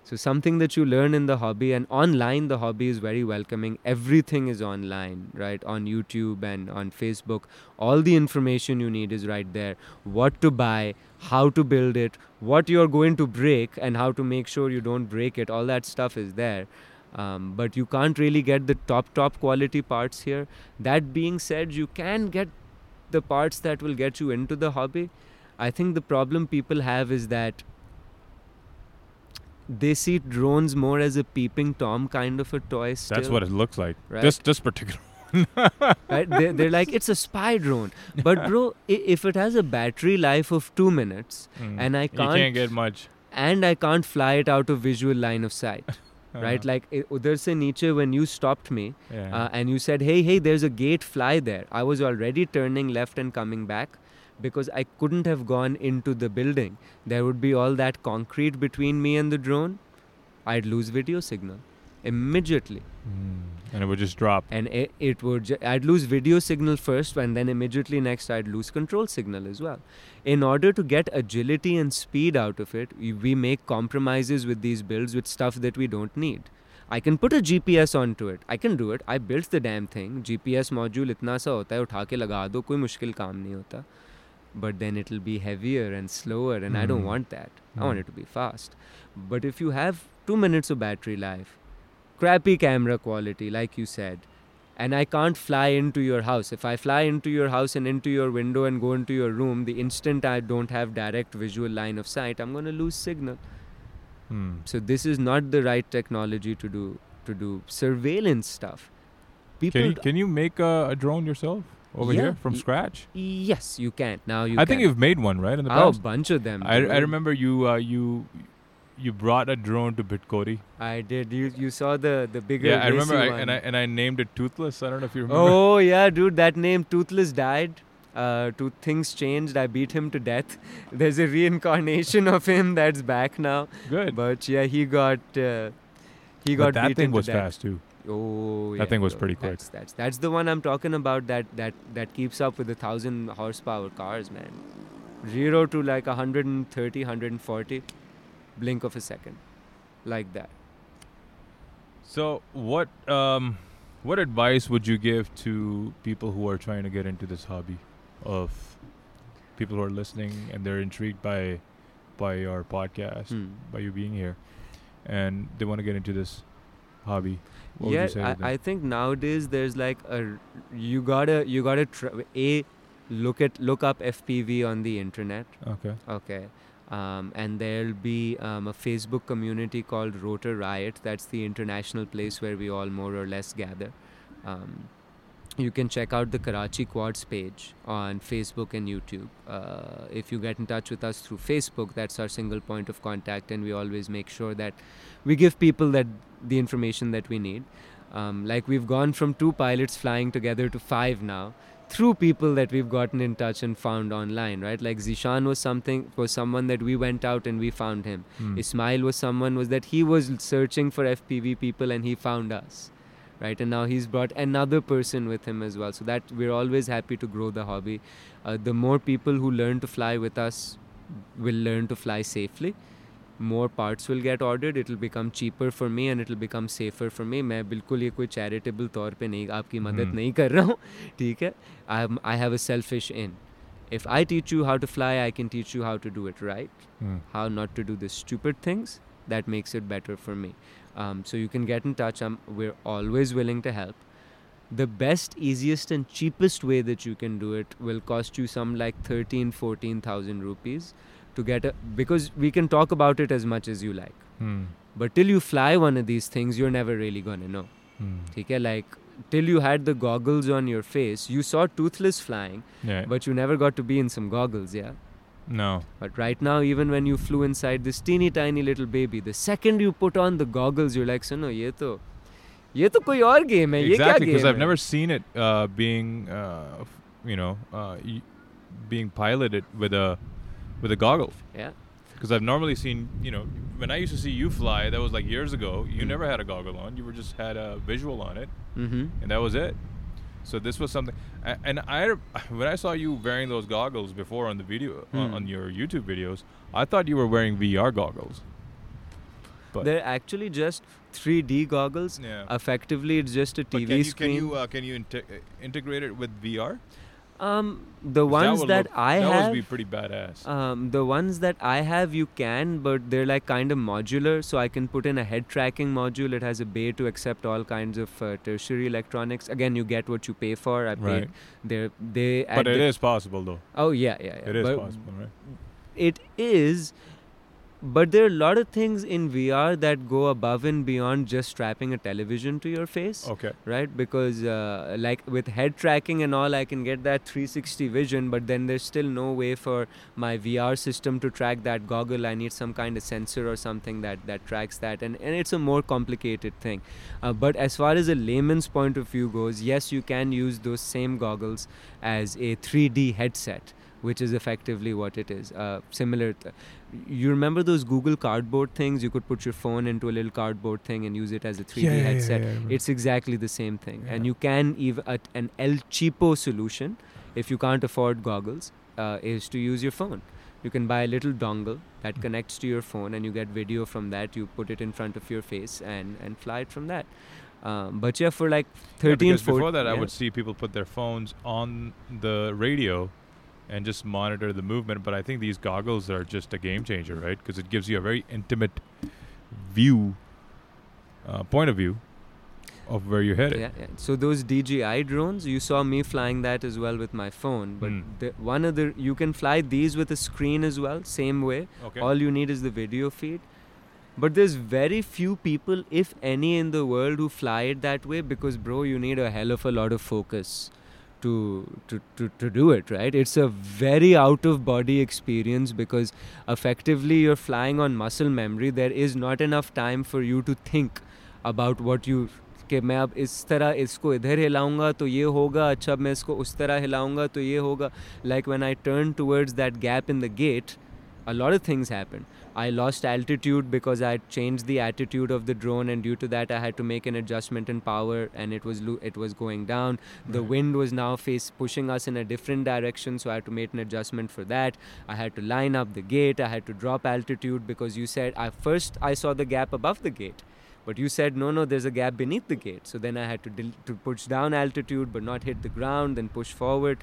So something that you learn in the hobby and online the hobby is very welcoming. Everything is online, right? On YouTube and on Facebook. All the information you need is right there. What to buy, how to build it, what you're going to break and how to make sure you don't break it. All that stuff is there. Um, but you can't really get the top top quality parts here. That being said, you can get the parts that will get you into the hobby. I think the problem people have is that they see drones more as a peeping tom kind of a toy. Still, That's what it looks like. Right. This this particular. right? They're, they're like it's a spy drone, but bro, if it has a battery life of two minutes Mm. and I can't, can't get much. and I can't fly it out of visual line of sight, right? Uh, Like udhar se niche when you stopped me yeah. uh, and you said, "Hey, hey, there's a gate. Fly there." I was already turning left and coming back because I couldn't have gone into the building. There would be all that concrete between me and the drone. I'd lose video signal immediately, Mm. And it would just drop. and it, it would. Ju- I'd lose video signal first, and then immediately next I'd lose control signal as well. In order to get agility and speed out of it, we- we make compromises with these builds with stuff that we don't need. I can put a GPS onto it. I can do it. I built the damn thing. GPS module इतना सा होता है उठा के लगा दो कोई मुश्किल काम नहीं होता. but then it'll be heavier and slower, and I don't Hmm. want that. I Hmm. want it to be fast. But if you have two minutes of battery life, crappy camera quality, like you said, and I can't fly into your house. If I fly into your house and into your window and go into your room, the instant I don't have direct visual line of sight, I'm going to lose signal. Hmm. So this is not the right technology to do to do surveillance stuff. People Can you, can you make a, a drone yourself over Yeah, here from y- scratch? yes, you can. Now you I think you've made one, right? In the oh, a bunch of them. I, I remember you uh, you you brought a drone to Bitcoin. I did. You you saw the the bigger. Yeah, I remember, I, and I and I named it Toothless. I don't know if you remember. Oh yeah, dude, that name Toothless died. Uh, to things changed. I beat him to death. There's a reincarnation of him that's back now. Good. But yeah, he got uh, he But got that beaten thing to was death. fast too. Oh, That yeah, thing was bro, pretty quick. That's, that's that's the one I'm talking about. That that that keeps up with the thousand horsepower cars, man. Zero to like 130, 140, blink of a second, like that. So what um what advice would you give to people who are trying to get into this hobby of people who are listening and they're intrigued by by your podcast, Hmm. by you being here, and they want to get into this hobby? What yeah, I. I think nowadays there's like a you gotta you gotta tr- a look at look up FPV on the internet. okay. Okay. Um, and there'll be um, a Facebook community called Rotor Riot. That's the international place where we all more or less gather. Um, you can check out the Karachi Kwadz page on Facebook and YouTube. Uh, if you get in touch with us through Facebook, that's our single point of contact, and we always make sure that we give people that the information that we need. Um, like we've gone from two pilots flying together to five now through people that we've gotten in touch and found online, right? Like Zishan was something was someone that we went out and we found him. Hmm. Ismail was someone was that he was searching for FPV people and he found us, right? And now he's brought another person with him as well. So that we're always happy to grow the hobby. Uh, the more people who learn to fly with us will learn to fly safely. More parts will get ordered. It'll become cheaper for me and it'll become safer for me. मैं बिल्कुल ये कोई charitable तौर पे नहीं आपकी मदद Hmm. नहीं कर रहा हूँ ठीक है I'm, I have a selfish in. If I teach you how to fly, I can teach you how to do it right Hmm. how not to do the stupid things that makes it better for me um, so you can get in touch um, we're always willing to help the best easiest and cheapest way that you can do it will cost you some like 13 14000 rupees to get a because we can talk about it as much as you like Hmm. but till you fly one of these things you're never really gonna know Hmm. okay like till you had the goggles on your face you saw toothless flying Yeah. but you never got to be in some goggles yeah no. but right now, even when you flew inside this teeny tiny little baby, the second you put on the goggles, you're like, "Suno, ye to, ye to koi aur game hai. Exactly because I've hai?" never seen it uh, being uh, f- you know uh, y- being piloted with a with a goggle Yeah. because I've normally seen you know when I used to see you fly that was like years ago you Mm. never had a goggle on you were just had a visual on it Mm-hmm. and that was it so this was something and I when I saw you wearing those goggles before on the video on, Hmm. on your YouTube videos I thought you were wearing VR goggles but They're actually just 3D goggles. yeah Effectively, it's just a but TV can you, screen. can you uh, can you inte- uh, integrate it with VR um, the ones would that look- I that have. would be pretty badass. Um, the ones that I have, you can, but they're like kind of modular. So I can put in a head tracking module. It has a bay to accept all kinds of uh, tertiary electronics. Again, you get what you pay for. I paid. right. They're they. But it the- is possible though. Oh yeah, yeah, yeah. It is but possible, right? It is, but there are a lot of things in VR that go above and beyond just strapping a television to your face. Okay. right because uh, like with head tracking and all i can get that 360 vision but then there's still no way for my vr system to track that goggle i need some kind of sensor or something that that tracks that and, and it's a more complicated thing uh, but as far as a layman's point of view goes yes you can use those same goggles as a 3d headset which is effectively what it is uh, similar t- you remember those google cardboard things you could put your phone into a little cardboard thing and use it as a 3d headset it's exactly the same thing, and you can even uh, an El cheapo solution if you can't afford goggles uh, is to use your phone. You can buy a little dongle that Mm. connects to your phone, and you get video from that. You put it in front of your face and and fly it from that. Um, but yeah, for like Yeah, 13, because 14 before that, I would see people put their phones on the radio and just monitor the movement. But I think these goggles are just a game changer, right? Because it gives you a very intimate view, uh, point of view of where you're it. Yeah, yeah. So those DJI drones, you saw me flying that as well with my phone. But Hmm. the, one other, you can fly these with a screen as well, same way. Okay. All you need is the video feed. But there's very few people, if any, in the world who fly it that way because, bro, you need a hell of a lot of focus to to, to, to do it, right? It's a very out of body experience because effectively you're flying on muscle memory. There is not enough time for you to think about what you कि मैं अब इस तरह इसको इधर हिलाऊंगा तो ये होगा अच्छा अब मैं इसको उस तरह हिलाऊंगा तो ये होगा like when I turn towards that gap in the gate a lot of things happened. I lost altitude because I changed the attitude of the drone, and due to that, I had to make an adjustment in power, and it was lo- it was going down. The Right. wind was now face pushing us in a different direction, so I had to make an adjustment for that. I had to line up the gate. I had to drop altitude because you said I first I saw the gap above the gate. But you said no, no. There's a gap beneath the gate. So then I had to dil- to push down altitude, but not hit the ground. Then push forward.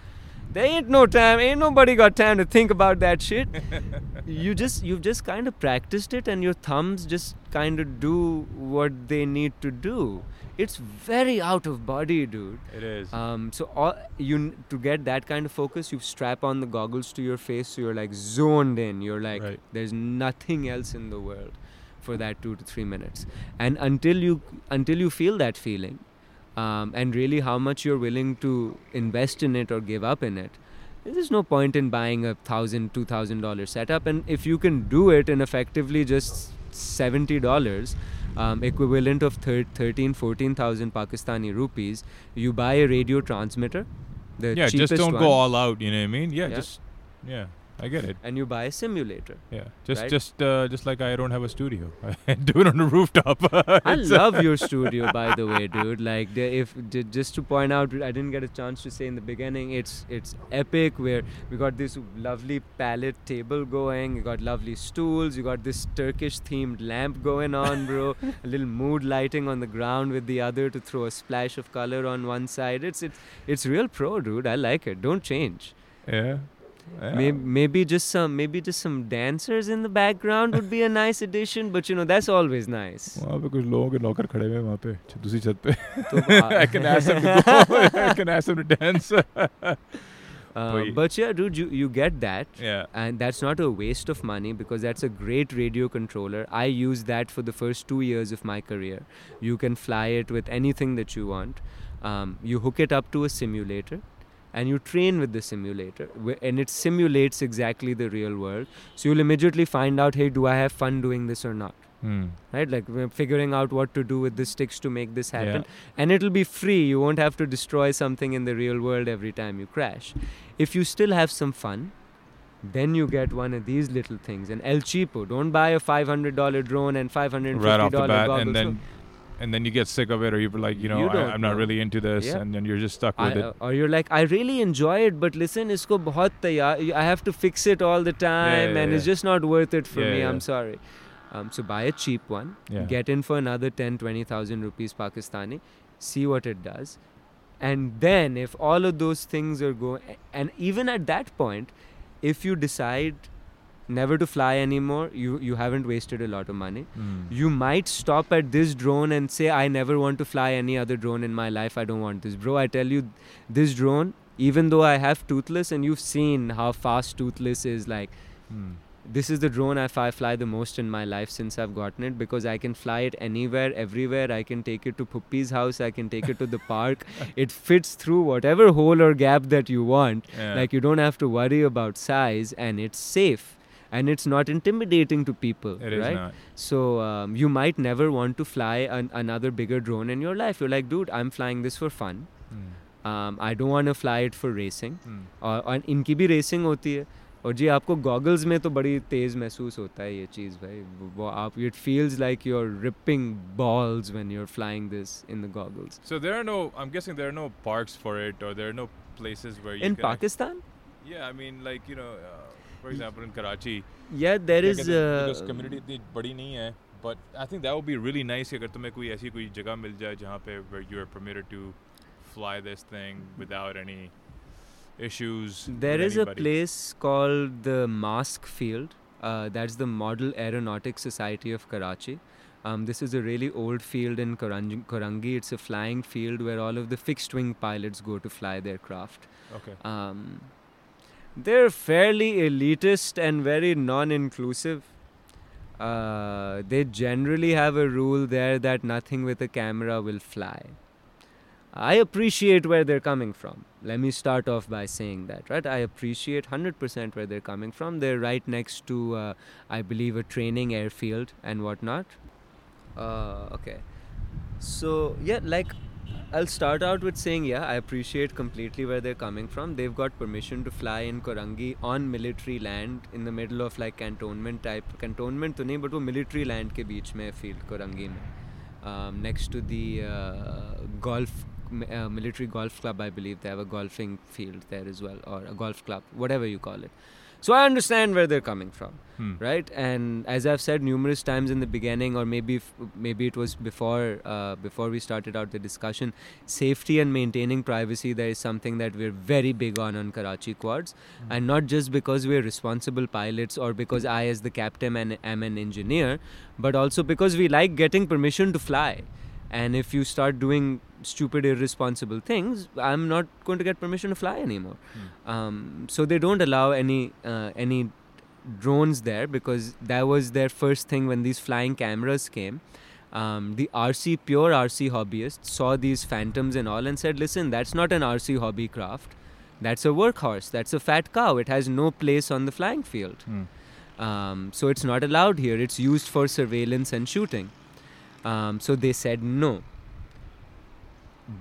There ain't no time. Ain't nobody got time to think about that shit you just you've just kind of practiced it and your thumbs just kind of do what they need to do it's very out of body dude It is. um, so all, you to get that kind of focus you strap on the goggles to your face so you're like zoned in you're like Right. there's nothing else in the world for that two to three minutes and until you until you feel that feeling um, and really how much you're willing to invest in it or give up in it there's no point in buying a thousand two thousand dollar setup and if you can do it in effectively just seventy dollars um, equivalent of thir- 13 14000 pakistani rupees you buy a radio transmitter the yeah, just don't one, go all out. You know what I mean? Yeah, Yeah. just yeah, I get it. and you buy a simulator Yeah, just Right? just uh, just like I don't have a studio, I do it on a rooftop. I love your studio, by the way, dude. Like, if just to point out, I didn't get a chance to say in the beginning, it's it's epic. Where we got this lovely palette table going, you got lovely stools, you got this Turkish themed lamp going on, bro. a little mood lighting on the ground with the other to throw a splash of color on one side. It's it's it's real pro, dude. I like it. Don't change. yeah. yeah. Maybe, maybe just some maybe just some dancers in the background would be a nice addition, but you know that's always nice. वहाँ पे कुछ लोगों के नौकर खड़े हुए हैं वहाँ पे छ- दूसरी छत पे तो I can ask them to go I can ask them to dance Uh, Wait. but yeah, dude, you, you get that. yeah And that's not a waste of money because that's a great radio controller. I used that for the first two years of my career. You can fly it with anything that you want. Um, you hook it up to a simulator and you train with the simulator and it simulates exactly the real world. So you'll immediately find out hey, do I have fun doing this or not? Hmm. Right? Like we're figuring out what to do with the sticks to make this Yeah. happen. And it'll be free. You won't have to destroy something in the real world every time you crash. If you still have some fun, then you get one of these little things. And El Cheapo, don't buy a $500 drone and $550 right off the bat goggles. and then and then you get sick of it or you're like you know You I, i'm not really into this Yeah. and then you're just stuck with I, it uh, or you're like, I really enjoy it, but listen, isko bahut tayar, I have to fix it all the time, yeah, and it's just not worth it for me. I'm sorry. Um, so buy a cheap one, get in for another 10, 20,000 rupees Pakistani, see what it does. And then, if all of those things are going, and even at that point, if you decide never to fly anymore, you, you haven't wasted a lot of money. Hmm. You might stop at this drone and say, I never want to fly any other drone in my life. I don't want this. Bro, I tell you, this drone, even though I have Toothless, and you've seen how fast Toothless is, like, Hmm. this is the drone I fi- fly the most in my life since I've gotten it because I can fly it anywhere, everywhere. I can take it to Puppy's house, I can take it to the park. It fits through whatever hole or gap that you want. Yeah. Like, you don't have to worry about size, and it's safe And it's not intimidating to people, It is right? not So um, you might never want to fly an, another bigger drone in your life. You're like, dude, I'm flying this for fun. Hmm. Um, I don't want to fly it for racing. Hmm. और और इनकी भी racing होती है और जी आपको goggles में तो बड़ी तेज़ महसूस होता है ये चीज़ भाई वो- वो आप it feels like you are ripping balls when you are flying this in the goggles So there are no. I'm guessing there are no parks for it, or there are no places where you in can. act- Pakistan yeah, I mean, like you know, uh, for example in Karachi. Yeah, there is. Because uh, community इतनी बड़ी नहीं है. But I think that would be really nice If you get to कोई जगह मिल जाए जहाँ where you are permitted to fly this thing without any issues. There is anybody. a place called the Mask Field. Uh, that's the Model Aeronautics Society of Karachi. Um, this is a really old field in Korangi. It's a flying field where all of the fixed wing pilots go to fly their craft. Okay. Um, they're fairly elitist and very non inclusive. Uh, they generally have a rule there that nothing with a camera will fly. I appreciate where they're coming from. Let me start off by saying that, right? I appreciate 100% where they're coming from. They're right next to, uh, I believe, a training airfield and whatnot. Uh, okay. So, yeah, like I'll start out with saying, yeah, I appreciate completely where they're coming from. They've got permission to fly in Korangi on military land in the middle of like cantonment type. Cantonment to nahi, but wo military land ke beech mein field Korangi mein. Um, next to the uh, golf uh, military golf club, I believe they have a golfing field there as well, or a golf club, whatever you call it. So I understand where they're coming from, Hmm. right? And as I've said numerous times in the beginning, or maybe f- maybe it was before uh, before we started out the discussion, safety and maintaining privacy there is something that we're very big on on Karachi Kwadz, and not just because we're responsible pilots or because I, as the captain, and am an engineer, but also because we like getting permission to fly. And if you start doing stupid, irresponsible things, I'm not going to get permission to fly anymore. Um, so they don't allow any uh, any drones there because that was their first thing when these flying cameras came. Um, the RC pure RC hobbyists saw these phantoms and all and said, "Listen, that's not an RC hobby craft. That's a workhorse. That's a fat cow. It has no place on the flying field. Hmm. Um, so it's not allowed here. It's used for surveillance and shooting." Um, so they said no.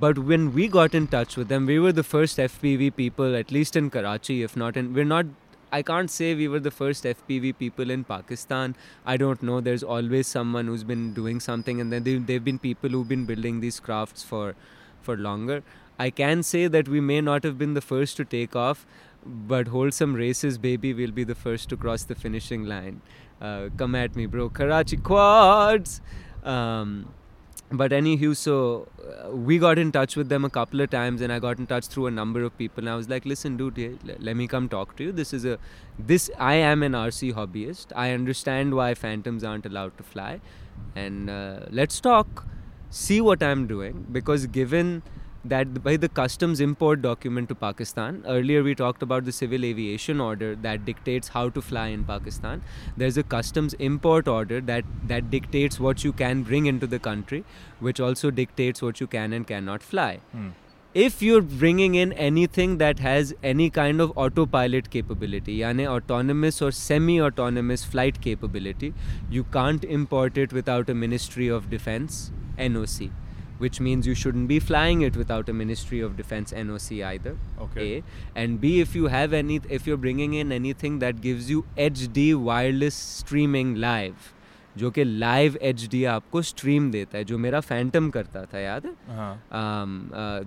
But when we got in touch with them, we were the first FPV people, at least in Karachi, if not in. We're not. I can't say we were the first FPV people in Pakistan. I don't know. There's always someone who's been doing something, and then there- there've been people who've been building these crafts for, for longer. I can say that we may not have been the first to take off, but wholesome races, baby, will be the first to cross the finishing line. Uh, come at me, bro. Karachi Kwadz. Um, but anywho, so uh, we got in touch with them a couple of times, and I got in touch through a number of people. And I was like, "Listen, dude, let me come talk to you. This is a, this I am an RC hobbyist. I understand why phantoms aren't allowed to fly, and uh, let's talk, see what I'm doing. Because given that by the customs import document to Pakistan. Earlier, we talked about the civil aviation order that dictates how to fly in Pakistan. There's a customs import order that, that dictates what you can bring into the country, which also dictates what you can and cannot fly. Hmm. If you're bringing in anything that has any kind of autopilot capability, yani autonomous or semi autonomous flight capability, you can't import it without a Ministry of Defense NOC which means you shouldn't be flying it without a Ministry of Defense NOC either. Okay. A and B if you have any if you're bringing in anything that gives you HD wireless streaming live जो कि live H D आपको stream देता है जो मेरा Phantom करता था याद?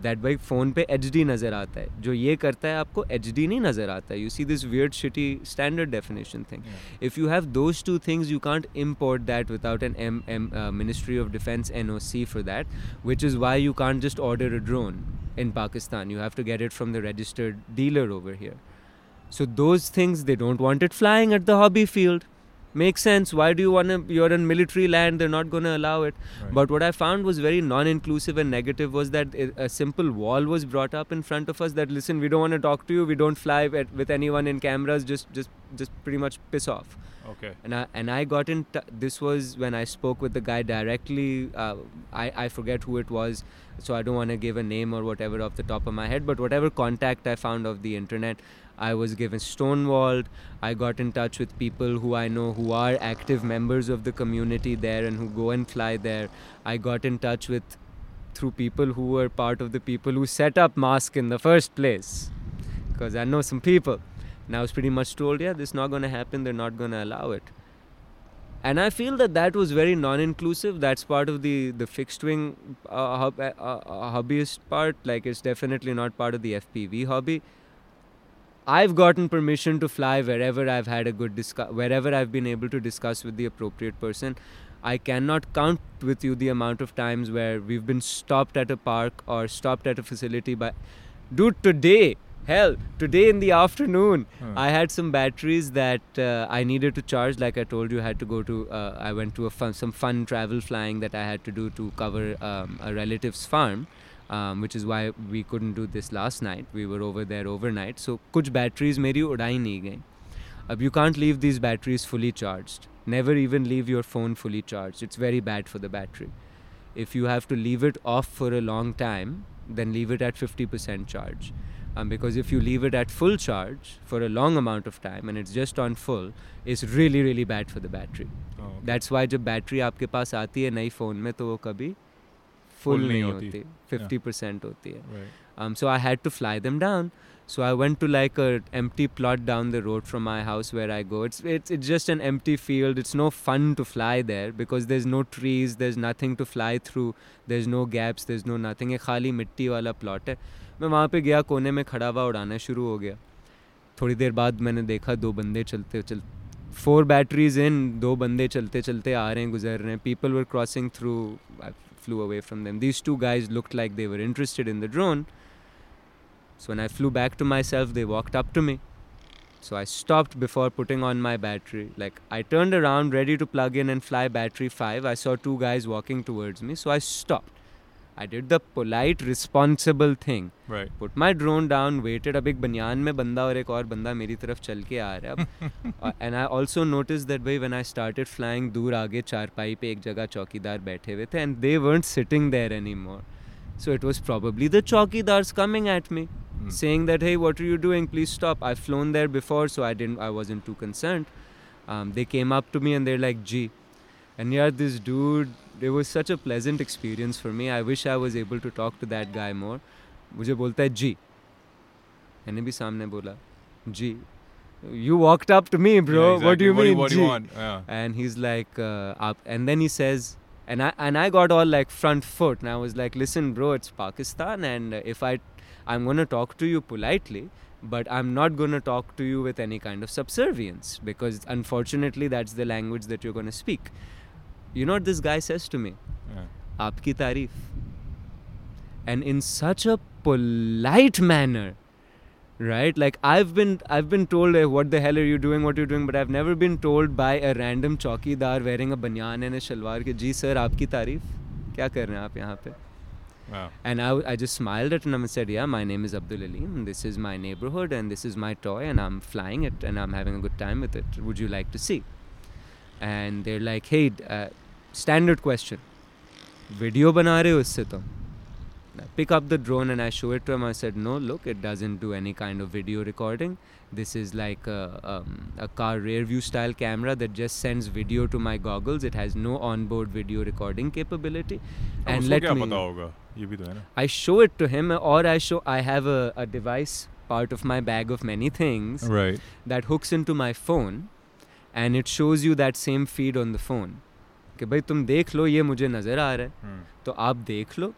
दैट बाई फ़ोन पे एच डी नज़र आता है। जो ये करता है आपको एच डी नहीं नज़र आता you see this weird city standard definition thing if you have those two things you can't import that without an M M Ministry of Defence N O C for that which is why you can't just order a drone in Pakistan you have to get it from the registered dealer over here so those things they don't want it flying at the hobby field makes sense why do you want to you're in military land they're not going to allow it Right. but what I found was very non-inclusive and negative was that a simple wall was brought up in front of us that listen, we don't want to talk to you, we don't fly with anyone in cameras, just just just pretty much piss off. Okay. And I and I got in. T- this was when I spoke with the guy directly. Uh, I I forget who it was, so I don't want to give a name or whatever off the top of my head. But whatever contact I found of the internet, I was given stonewalled. I got in touch with people who I know who are active members of the community there and who go and fly there. I got in touch with through people who were part of the people who set up Mask in the first place. Because I know some people. And I was pretty much told, yeah, this is not going to happen. They're not going to allow it. And I feel that that was very non-inclusive. That's part of the the fixed wing uh, hob- uh, uh, hobbyist part. Like it's definitely not part of the FPV hobby. I've gotten permission to fly wherever I've had a good discuss, wherever I've been able to discuss with the appropriate person. I cannot count with you the amount of times where we've been stopped at a park or stopped at a facility by, dude. Today, Hell, today in the afternoon, Huh. I had some batteries that uh, I needed to charge. Like I told you, I had to go to. Uh, I went to a fun, some fun travel flying that I had to do to cover um, a relative's farm, um, which is why we couldn't do this last night. We were over there overnight. So कुछ batteries मेरी उड़ाई नहीं गई. अब you can't leave these batteries fully charged. Never even leave your phone fully charged. It's very bad for the battery. If you have to leave it off for a long time, then leave it at 50% charge. Um, because if you leave it at full charge for a long amount of time and it's just on full, it's really really bad for the battery. Oh, okay. That's why जब battery आपके पास आती है नई phone में तो वो कभी full Full नहीं नहीं होती. होती फिफ्टी परसेंट होती है right. um, so I had to fly them down. So I went to like a empty plot down the road from my house where I go. It's it's it's just an empty field. It's no fun to fly there because there's no trees. There's nothing to fly through. There's no gaps. There's no nothing. एक खाली मिट्टी वाला plot है मैं वहाँ पे गया, कोने में खड़ा हुआ, उड़ाना शुरू हो गया। थोड़ी देर बाद मैंने देखा दो बंदे चलते चल फोर बैटरीज इन दो बंदे चलते चलते आ रहे हैं, गुजर रहे हैं। People were crossing through flew away from them this two guys look like they were interested in the drone so and I flew back to myself they walk up to me so I stop before putting on my battery like I turn around ready to plug in and fly battery five I saw two guys walking towards me so I stopped I did the polite, responsible thing. Right. Put my drone down, waited. अब एक बनियान में बंदा और एक और बंदा मेरी तरफ चल के आ रहा है अब and I also notice that भाई व्हेन आई स्टार्टेड फ्लाइंग दूर आगे चारपाई पे एक जगह चौकीदार बैठे हुए थे and they weren't sitting there any more so it was probably the चौकीदार्स coming at me Hmm. saying that hey what are you doing please stop i've flown there before so i didn't i wasn't too concerned um, they came up to me and they're like gee and yeah this dude it was such a pleasant experience for me i wish i was able to talk to that guy more मुझे बोलता है जी मैंने भी सामने बोला जी you walked up to me bro Yeah, what do you exactly. mean What do you ji? want? Yeah. and he's like uh, up and then he says and I and I got all like front foot and I was like listen bro it's Pakistan and uh, if I I'm going to talk to you politely but I'm not going to talk to you with any kind of subservience because unfortunately that's the language that you're going to speak you know what this guy says to me? Yeah. Aapki tarif. And in such a polite manner, right? Like I've been I've been told hey, what the hell are you doing, what you're doing, but I've never been told by a random chowkidar wearing a banyan and a shalwar ke ji sir aapki tarif क्या कर रहे हैं आप यहाँ पे Wow. And I, I just smiled at him and said, Yeah, my name is Abdul Aleem. This is my neighborhood and this is my toy, and I'm flying it and I'm having a good time with it. Would you like to see? and they're like, hey, uh, standard question. Video banare rahe ho to. I pick up the drone and I show it to him. I said, no, look, it doesn't do any kind of video recording. This is like a, um, a car rear view style camera that just sends video to my goggles. It has no onboard video recording capability. And let me. I show it to him, or I show I have a, a device part of my bag of many things right. that hooks into my phone and it shows you that same feed on the phone कि भाई तुम देख लो ये मुझे नज़र आ रहा है। hmm. तो आप देख लो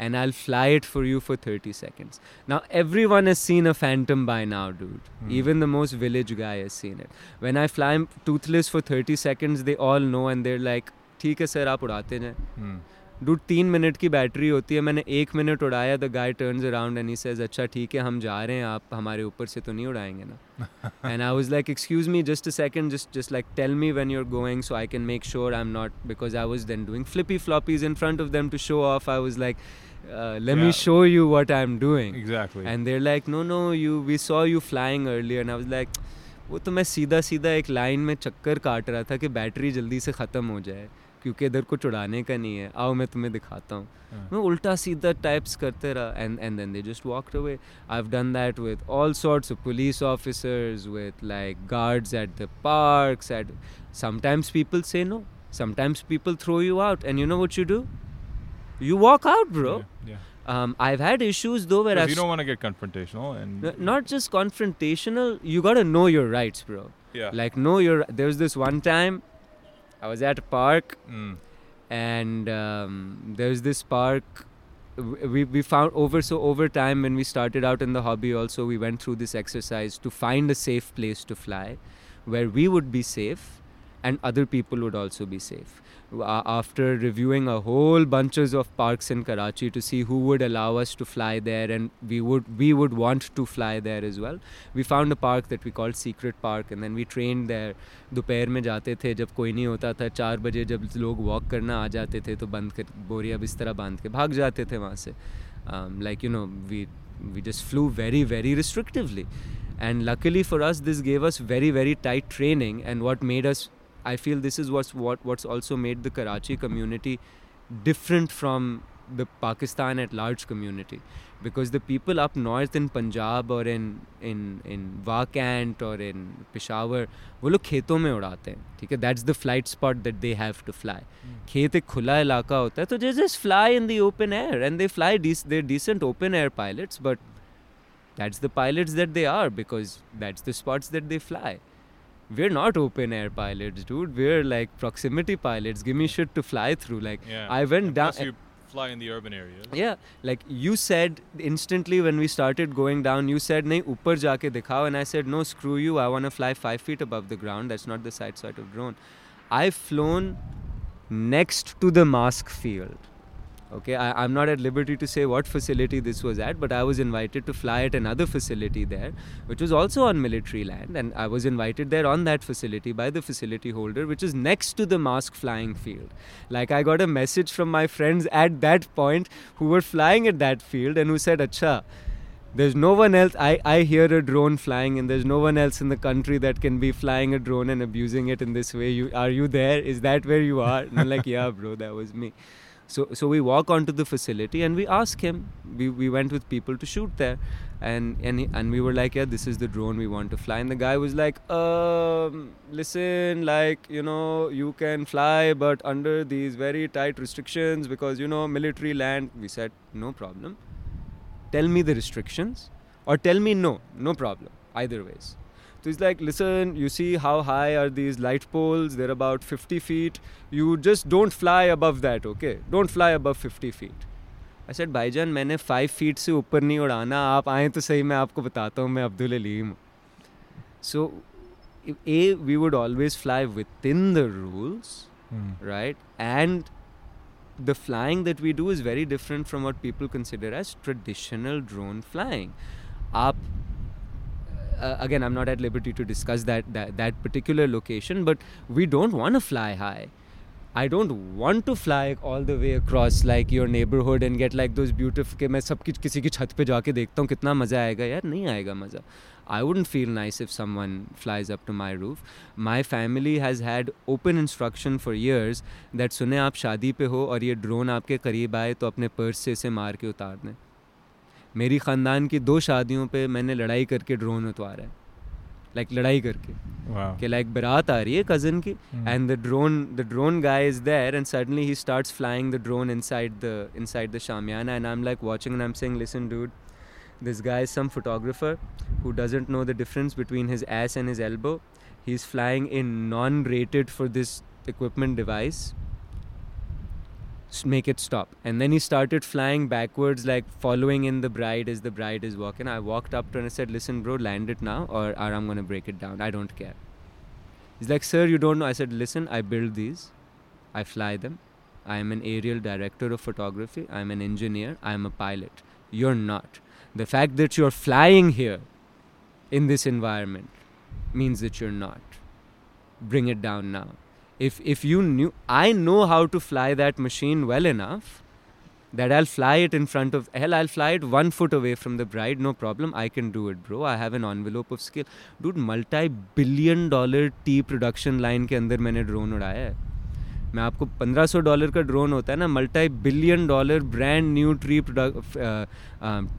and I fly it for you for thirty seconds now everyone has seen a Phantom by now dude even the most village guy seen it when I fly Toothless for thirty seconds they all know and there like ठीक है sir आप उड़ाते जाएँ. Hmm. Dude तीन minute की battery होती है मैंने एक मिनट उड़ाया the guy turns around and he says अच्छा ठीक है हम जा रहे हैं आप हमारे ऊपर से तो नहीं उड़ाएँगे ना? And I was like excuse me just a second just just like tell me when you are going so I can make sure I am not because I was then doing flippy floppies in front of them to show off I was like let me Yeah. show you what i'm doing. Exactly. And they're like no no you we saw you flying earlier. And i was like वो तो मैं सीधा सीधा एक line में चक्कर काट रहा था कि बैटरी जल्दी से ख़त्म हो जाए. क्योंकि इधर कुछ उड़ाने का नहीं है आओ मैं तुम्हें दिखाता हूँ हाँ. मैं उल्टा सीधा टाइप्स करते रहा and and then they just walked away I have done that with all sorts of police officers with like guards at the parks at say no sometimes people throw you out and you know what you do you walk out bro yeah, yeah. um, i've had issues though where i've you don't want to get confrontational and N- not just confrontational you got to know your rights bro yeah like know your there was this one time i was at a park Mm. and um, there's this park we, we found over so over time when we started out in the hobby also we went through this exercise to find a safe place to fly where we would be safe and other people would also be safe Uh, after reviewing a whole bunches of parks in Karachi to see who would allow us to fly there and we would we would want to fly there as well we found a park that we called secret park and then we trained there दोपहर में जाते थे जब कोई नहीं होता था चार बजे जब लोग वॉक करना आ जाते थे तो बंद कर बोरिया बिस्तरा बांध के भाग जाते थे वहाँ से like you know we we just flew very very restrictively and luckily for us this gave us very very tight training and what made us I feel this is what's what what's also made the Karachi community different from the Pakistan at large community because the people up north in Punjab or in in in Wakant or in Peshawar वो लोग खेतों में उड़ाते हैं ठीक है that's the flight spot that they have to fly खेत एक खुला इलाका होता है तो they just fly in the open air and they fly they decent open air pilots but that's the pilots that they are because that's the spots that they fly we're not open air pilots dude. We're like proximity pilots. Give me shit to fly through. Like Yeah. i went And down Plus, you fly in the urban areas. yeah. Like you said instantly when we started going down you said nahi upar jaake dikhao. And i said no screw you. I want to fly 5 feet above the ground. That's not the side side of drone. I've flown next to the mask field okay I, i'm not at liberty to say what facility this was at but i was invited to fly at another facility there which was also on military land and i was invited there on that facility by the facility holder which is next to the mask flying field. Like i got a message from my friends at that point who were flying at that field and who said acha there's no one else I, I hear a drone flying and there's no one else in the country that can be flying a drone and abusing it in this way. You are you there? Is that where you are? And i'm like yeah bro that was me so so we walk onto the facility and we ask him. We, we went with people to shoot there. And and, he, and we were like yeah this is the drone we want to fly. And the guy was like um listen like you know you can fly but under these very tight restrictions because you know military land. We said no problem. Tell me the restrictions or tell me no no problem. Either ways so he's like listen you see how high are these light poles they're about 50 feet you just don't fly above that okay don't fly above 50 feet I said भाईजान मैंने 5 feet से ऊपर नहीं उड़ाना आप आए तो सही मैं आपको बताता हूँ मैं Abdul Aleem so a we would always fly within the rules Hmm. right and the flying that we do is very different from what people consider as traditional drone flying up uh, again i'm not at liberty to discuss that, that that particular location but we don't want to fly high I don't want to fly all the way across like your neighborhood and get like those beautiful कि मैं सब किस- किसी की छत पे जाके देखता हूँ कितना मज़ा आएगा यार नहीं आएगा मज़ा I wouldn't feel nice if someone flies up to my roof. My family has had open instruction for years that सुने आप शादी पे हो और ये ड्रोन आपके करीब आए तो अपने पर्स से इसे मार के उतार दें मेरी ख़ानदान की दो शादियों पे मैंने लड़ाई करके ड्रोन उतवारा है लाइक लड़ाई करके। कि लाइक बरात आ रही है कज़न की and the drone the drone guy is there and suddenly he starts flying the drone inside the inside the shamiana and I am like watching and I am saying listen dude this guy is some photographer who doesn't know the difference between his ass and his elbow he is flying in non rated for this equipment device make it stop and then he started flying backwards like following in the bride as the bride is walking i walked up to him and I said listen bro land it now or, or i'm going to break it down i don't care He's like, Sir, you don't know. I said, Listen, I build these, I fly them. I am an aerial director of photography. I'm an engineer. I'm a pilot. You're not. The fact that you're flying here in this environment means that you're not. Bring it down now If, if you knew, I know how to fly that machine well enough that I'll fly it in front of, hell, I'll fly it one foot away from the bride, no problem. I can do it, bro. I have an envelope of skill. Dude multi billion dollar T production line के अंदर मैंने drone उड़ाया है मैं आपको 1500 dollar का drone होता है ना multi billion dollar brand new tree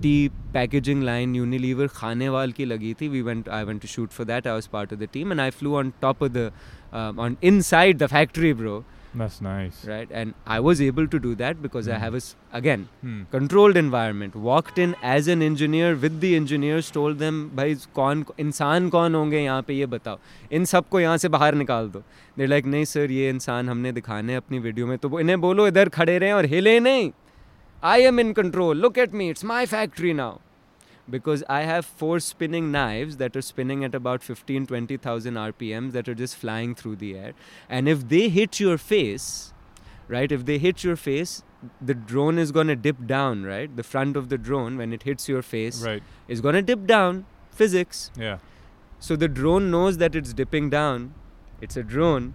tea packaging line Unilever Khanewal की लगी थी. We went I went to shoot for that I was part of the team and I flew on top of the on inside the factory bro That's nice. right and i was able to do that because mm. i Mhm. have a again Hmm. controlled environment walked in as an engineer with the engineers told them भाई कौन इंसान कौन होंगे यहाँ पे ये बताओ इन सबको यहाँ से बाहर निकाल दो देर लाइक नहीं सर ये इंसान हमने दिखाने हैं अपनी वीडियो में तो इन्हें बोलो इधर खड़े रहें और हिले नहीं I am in control look at me it's my factory now because I have four spinning knives that are spinning at about 15 20,000 RPMs that are just flying through the air. And if they hit your face, right, if they hit your face, the drone is going to dip down, right? The front of the drone, when it hits your face, Right. is going to dip down. Physics. Yeah. So the drone knows that it's dipping down. It's a drone.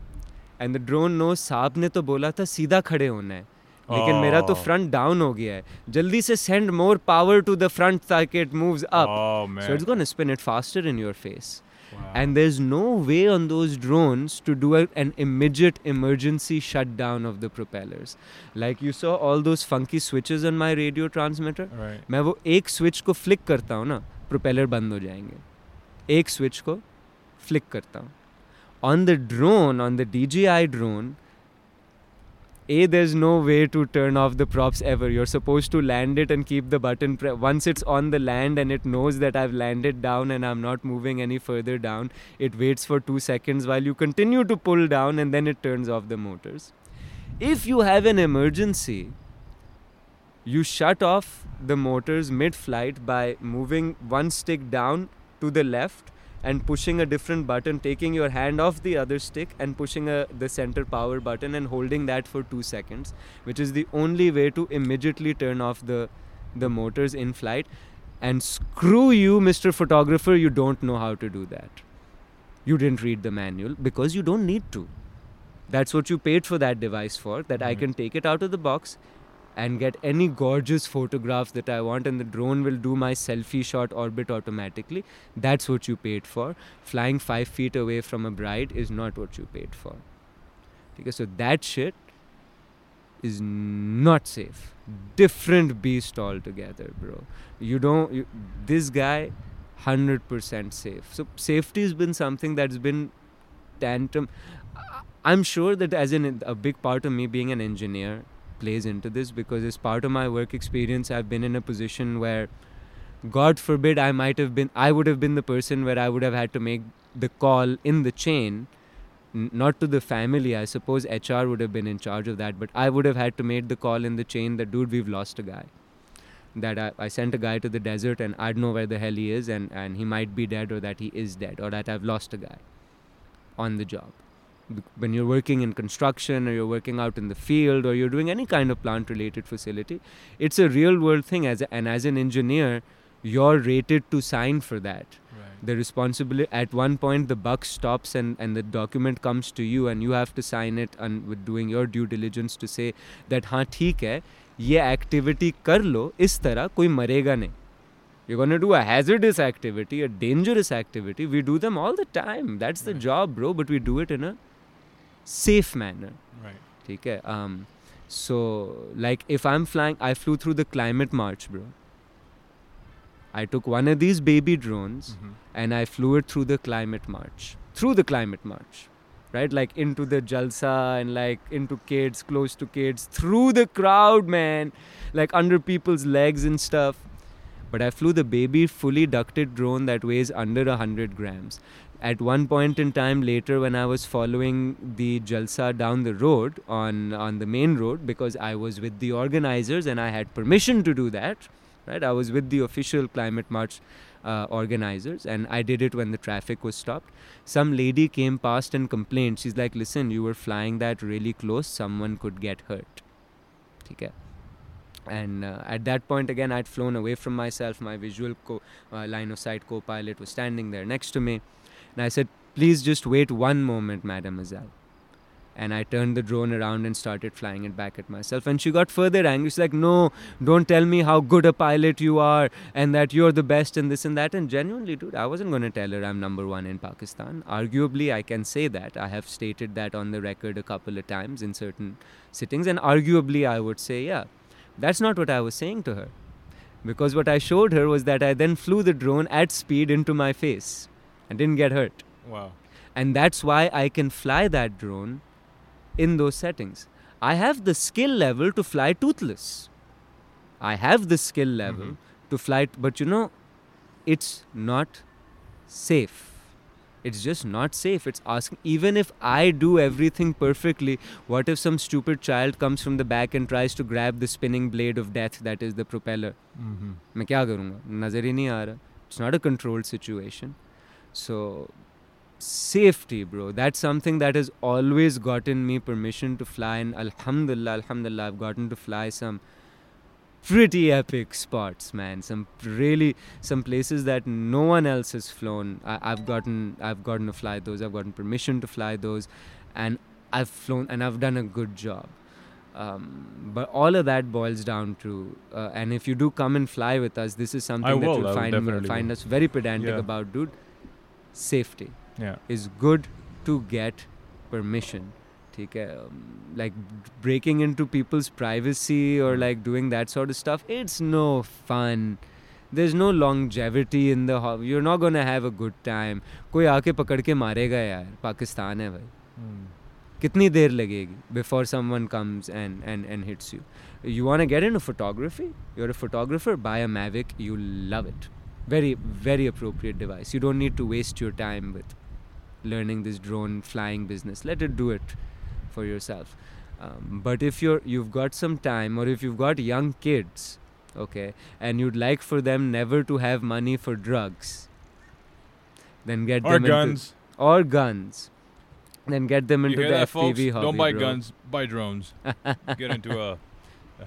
And the drone knows सांप ने तो बोला था सीधा खड़े होना है लेकिन मेरा तो oh. फ्रंट डाउन हो गया है। जल्दी से send more power to the front ताकि it moves up so it's gonna spin it faster in your face and there is no way on those drones to do an immediate emergency shut down of the propellers like you saw all those funky switches on my radio transmitter मैं वो एक switch को flick करता हूँ ना propeller बंद हो जाएँगे। एक स्विच को फ्लिक करता हूँ। On the drone on the DJI drone A, there's no way to turn off the props ever. You're supposed to land it and keep the button. Pre- Once it's on the land and it knows that I've landed down and I'm not moving any further down, it waits for two seconds while you continue to pull down and then it turns off the motors. If you have an emergency, you shut off the motors mid flight by moving one stick down to the left and pushing a different button, taking your hand off the other stick and pushing a, the center power button and holding that for two seconds, which is the only way to immediately turn off the, the motors in flight. And screw you, Mr. Photographer, you don't know how to do that. You didn't read the manual because you don't need to. That's what you paid for that device for, that I Mhm. can take it out of the box and get any gorgeous photograph that I want, and the drone will do my selfie shot orbit automatically. That's what you paid for. Flying five feet away from a bride is not what you paid for. Okay, so that shit is not safe. Different beast altogether, bro. You don't. You, this guy, hundred percent safe. So safety has been something that's been tantum. I- I'm sure that as in a big part of me being an engineer plays into this because as part of my work experience, I've been in a position where, God forbid, I might have been, I would have been the person where I would have had to make the call in the chain, not to the family. I suppose HR would have been in charge of that, but I would have had to make the call in the chain that, dude, we've lost a guy. That I, I sent a guy to the desert and I don't know where the hell he is, and, and he might be dead, or that he is dead, or that I've lost a guy on the job when you're working in construction or you're working out in the field or you're doing any kind of plant related facility it's a real world thing. As a, and as an engineer you're rated to sign for that. Right. the responsibility at one point the buck stops and, and the document comes to you and you have to sign it and with doing your due diligence to say that ha theek hai ye activity kar lo is tarah koi marega nahi. You're going to do a hazardous activity a dangerous activity. We do them all the time. That's the job bro but we do it in a safe manner. Right. ठीक है? Um, so, like, if I'm flying, I flew through the climate march, bro. I took one of these baby drones Mhm. and I flew it through the climate march. Through the climate march. Right? Like into the Jalsa and like into kids, close to kids, through the crowd, man. Like under people's legs and stuff. But I flew the baby fully ducted drone that weighs under 100 grams. At one point in time later, when I was following the Jalsa down the road on, on the main road, because I was with the organizers and I had permission to do that, right? I was with the official Climate March uh, organizers and I did it when the traffic was stopped. Some lady came past and complained. She's like, listen, you were flying that really close, someone could get hurt. Okay. And uh, at that point, again, I'd flown away from myself. My visual co- uh, line of sight co pilot was standing there next to me. And I said, please just wait one moment, Mademoiselle. And I turned the drone around and started flying it back at myself. And she got further angry. She's like, No, don't tell me how good a pilot you are and that you're the best and this and that. And genuinely, dude, I wasn't going to tell her I'm number one in Pakistan. Arguably, I can say that. I have stated that on the record a couple of times in certain sittings. And arguably, I would say, yeah. That's not what I was saying to her. Because what I showed her was that I then flew the drone at speed into my face and didn't get hurt. Wow. And that's why I can fly that drone in those settings. I have the skill level to fly toothless. I have the skill level Mhm. to fly, t- but you know, it's not safe. It's just not safe. It's asking, even if I do everything perfectly, what if some stupid child comes from the back and tries to grab the spinning blade of death that is the propeller? Mm-hmm. मैं क्या करूँगा नज़र ही नहीं आ रहा It's not a controlled situation. So, safety, bro. That's something that has always gotten me permission to fly. And Alhamdulillah, Alhamdulillah, I've gotten to fly some pretty epic spots, man. Some really some places that no one else has flown. I, I've gotten I've gotten to fly those. I've gotten permission to fly those, and I've flown and I've done a good job. Um, but all of that boils down to, uh, and if you do come and fly with us, this is something I that will, you'll find find us very pedantic Yeah. about, dude Safety Yeah. is good to get permission. ठीक है um, like breaking into people's privacy or like doing that sort of stuff it's no fun there's no longevity in the ho- you're not going to have a good time कोई आके पकड़ के मारेगा यार पाकिस्तान है भाई Mm. कितनी देर लगेगी before someone comes and and and hits you you want to get into photography you're a photographer buy a mavic you love it very very appropriate device you don't need to waste your time with learning this drone flying business let it do it for yourself um, but if you're you've got some time or if you've got young kids okay and you'd like for them never to have money for drugs then get Or them guns. into or guns then get them into the that, FPV folks? hobby Don't buy bro. guns, buy drones. Get into a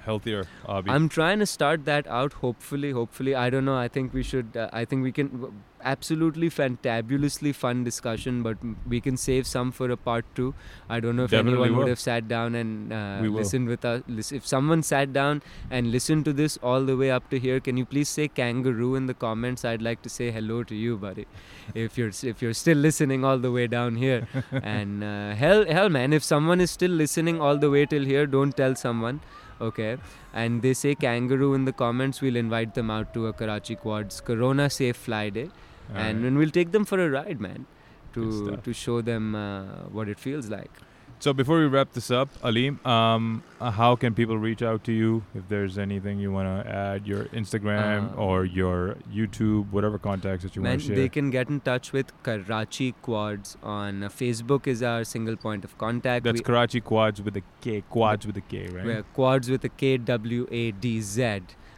healthier hobby. I'm trying to start that out. Hopefully, hopefully, I don't know. I think we should. Uh, I think we can. w- Absolutely fantabulously fun discussion, but m- we can save some for a part two. I don't know if Definitely anyone would have sat down and uh, listened with us. lis- If someone sat down and listened to this all the way up to here, can you please say kangaroo in the comments? I'd like to say hello to you, buddy. if you're if you're still listening all the way down here, and uh, hell, hell, man, if someone is still listening all the way till here, don't tell someone okay. And they say kangaroo in the comments we'll invite them out to a Karachi Kwadz. Corona safe fly day. All and right. then we'll take them for a ride man to to show them uh, what it feels like So before we wrap this up, Aleem, um, uh, how can people reach out to you if there's anything you want to add? Your Instagram Um, or your YouTube, whatever contacts that you want to share. they can get in touch with Karachi Kwadz on uh, facebook is our single point of contact That's We- Karachi Kwadz with a K. Quads with a K, right? We're quads with a K W A D Z.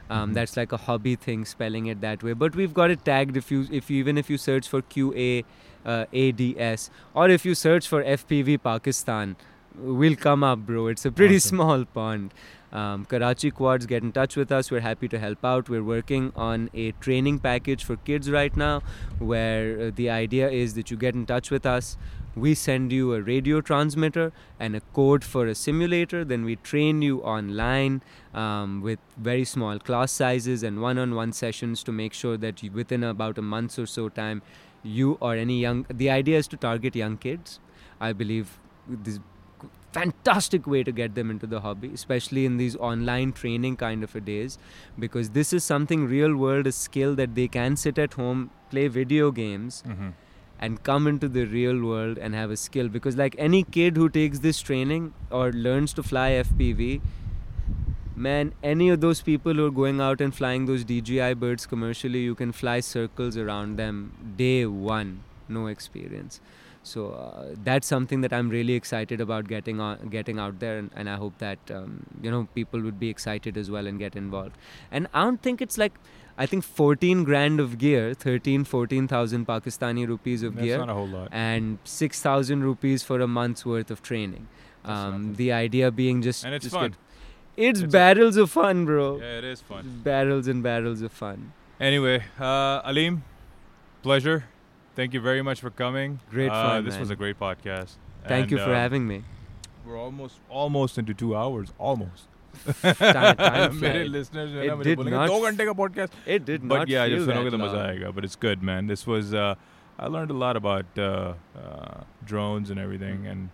Um, Mhm. That's like a hobby thing, spelling it that way. But we've got it tagged. If you, if you, even if you search for Q A uh, A D S, or if you search for FPV Pakistan, we'll come up, bro. It's a pretty Awesome. small pond. Um, Karachi Kwadz, get in touch with us. We're happy to help out. We're working on a training package for kids right now, where uh, the idea is that you get in touch with us. We send you a radio transmitter and a code for a simulator. Then we train you online um, with very small class sizes and one-on-one sessions to make sure that you, within about a month or so time, you or any young. The idea is to target young kids. I believe this fantastic way to get them into the hobby, especially in these online training kind of a days, because this is something real world, a skill that they can sit at home, play video games, Mhm. and come into the real world and have a skill. Because like any kid who takes this training or learns to fly FPV, man, any of those people who are going out and flying those DJI birds commercially, you can fly circles around them day one, no experience. So uh, that's something that I'm really excited about getting on, getting out there, and, and I hope that um, you know people would be excited as well and get involved. And I don't think it's like I think 14 grand of gear, 13, 14,000 Pakistani rupees of That's gear, not a whole lot. and 6,000 rupees for a month's worth of training. Um, the idea being just And it's just fun. get- it's, it's barrels a, of fun, bro. Yeah, it is fun. Barrels and barrels of fun. Anyway, uh, Aleem, pleasure. Thank you very much for coming. Great uh, fun. This man. was a great podcast. Thank and, you for uh, having me. We're almost almost into two hours. Almost. listeners podcast. It did but not. But yeah, feel जब सुनोगे तो But it's good, man. This was uh, I learned a lot about uh, uh, drones and everything, mm. and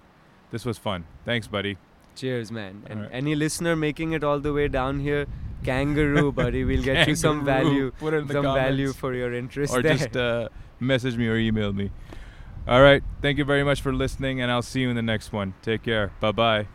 this was fun. Thanks, buddy. Cheers, man. And Alright. any listener making it all the way down here, kangaroo, buddy, we'll get you some value, Put it in the some value for your interest or there. just uh, message me or email me. All right. Thank you very much for listening, and I'll see you in the next one. Take care. Bye bye.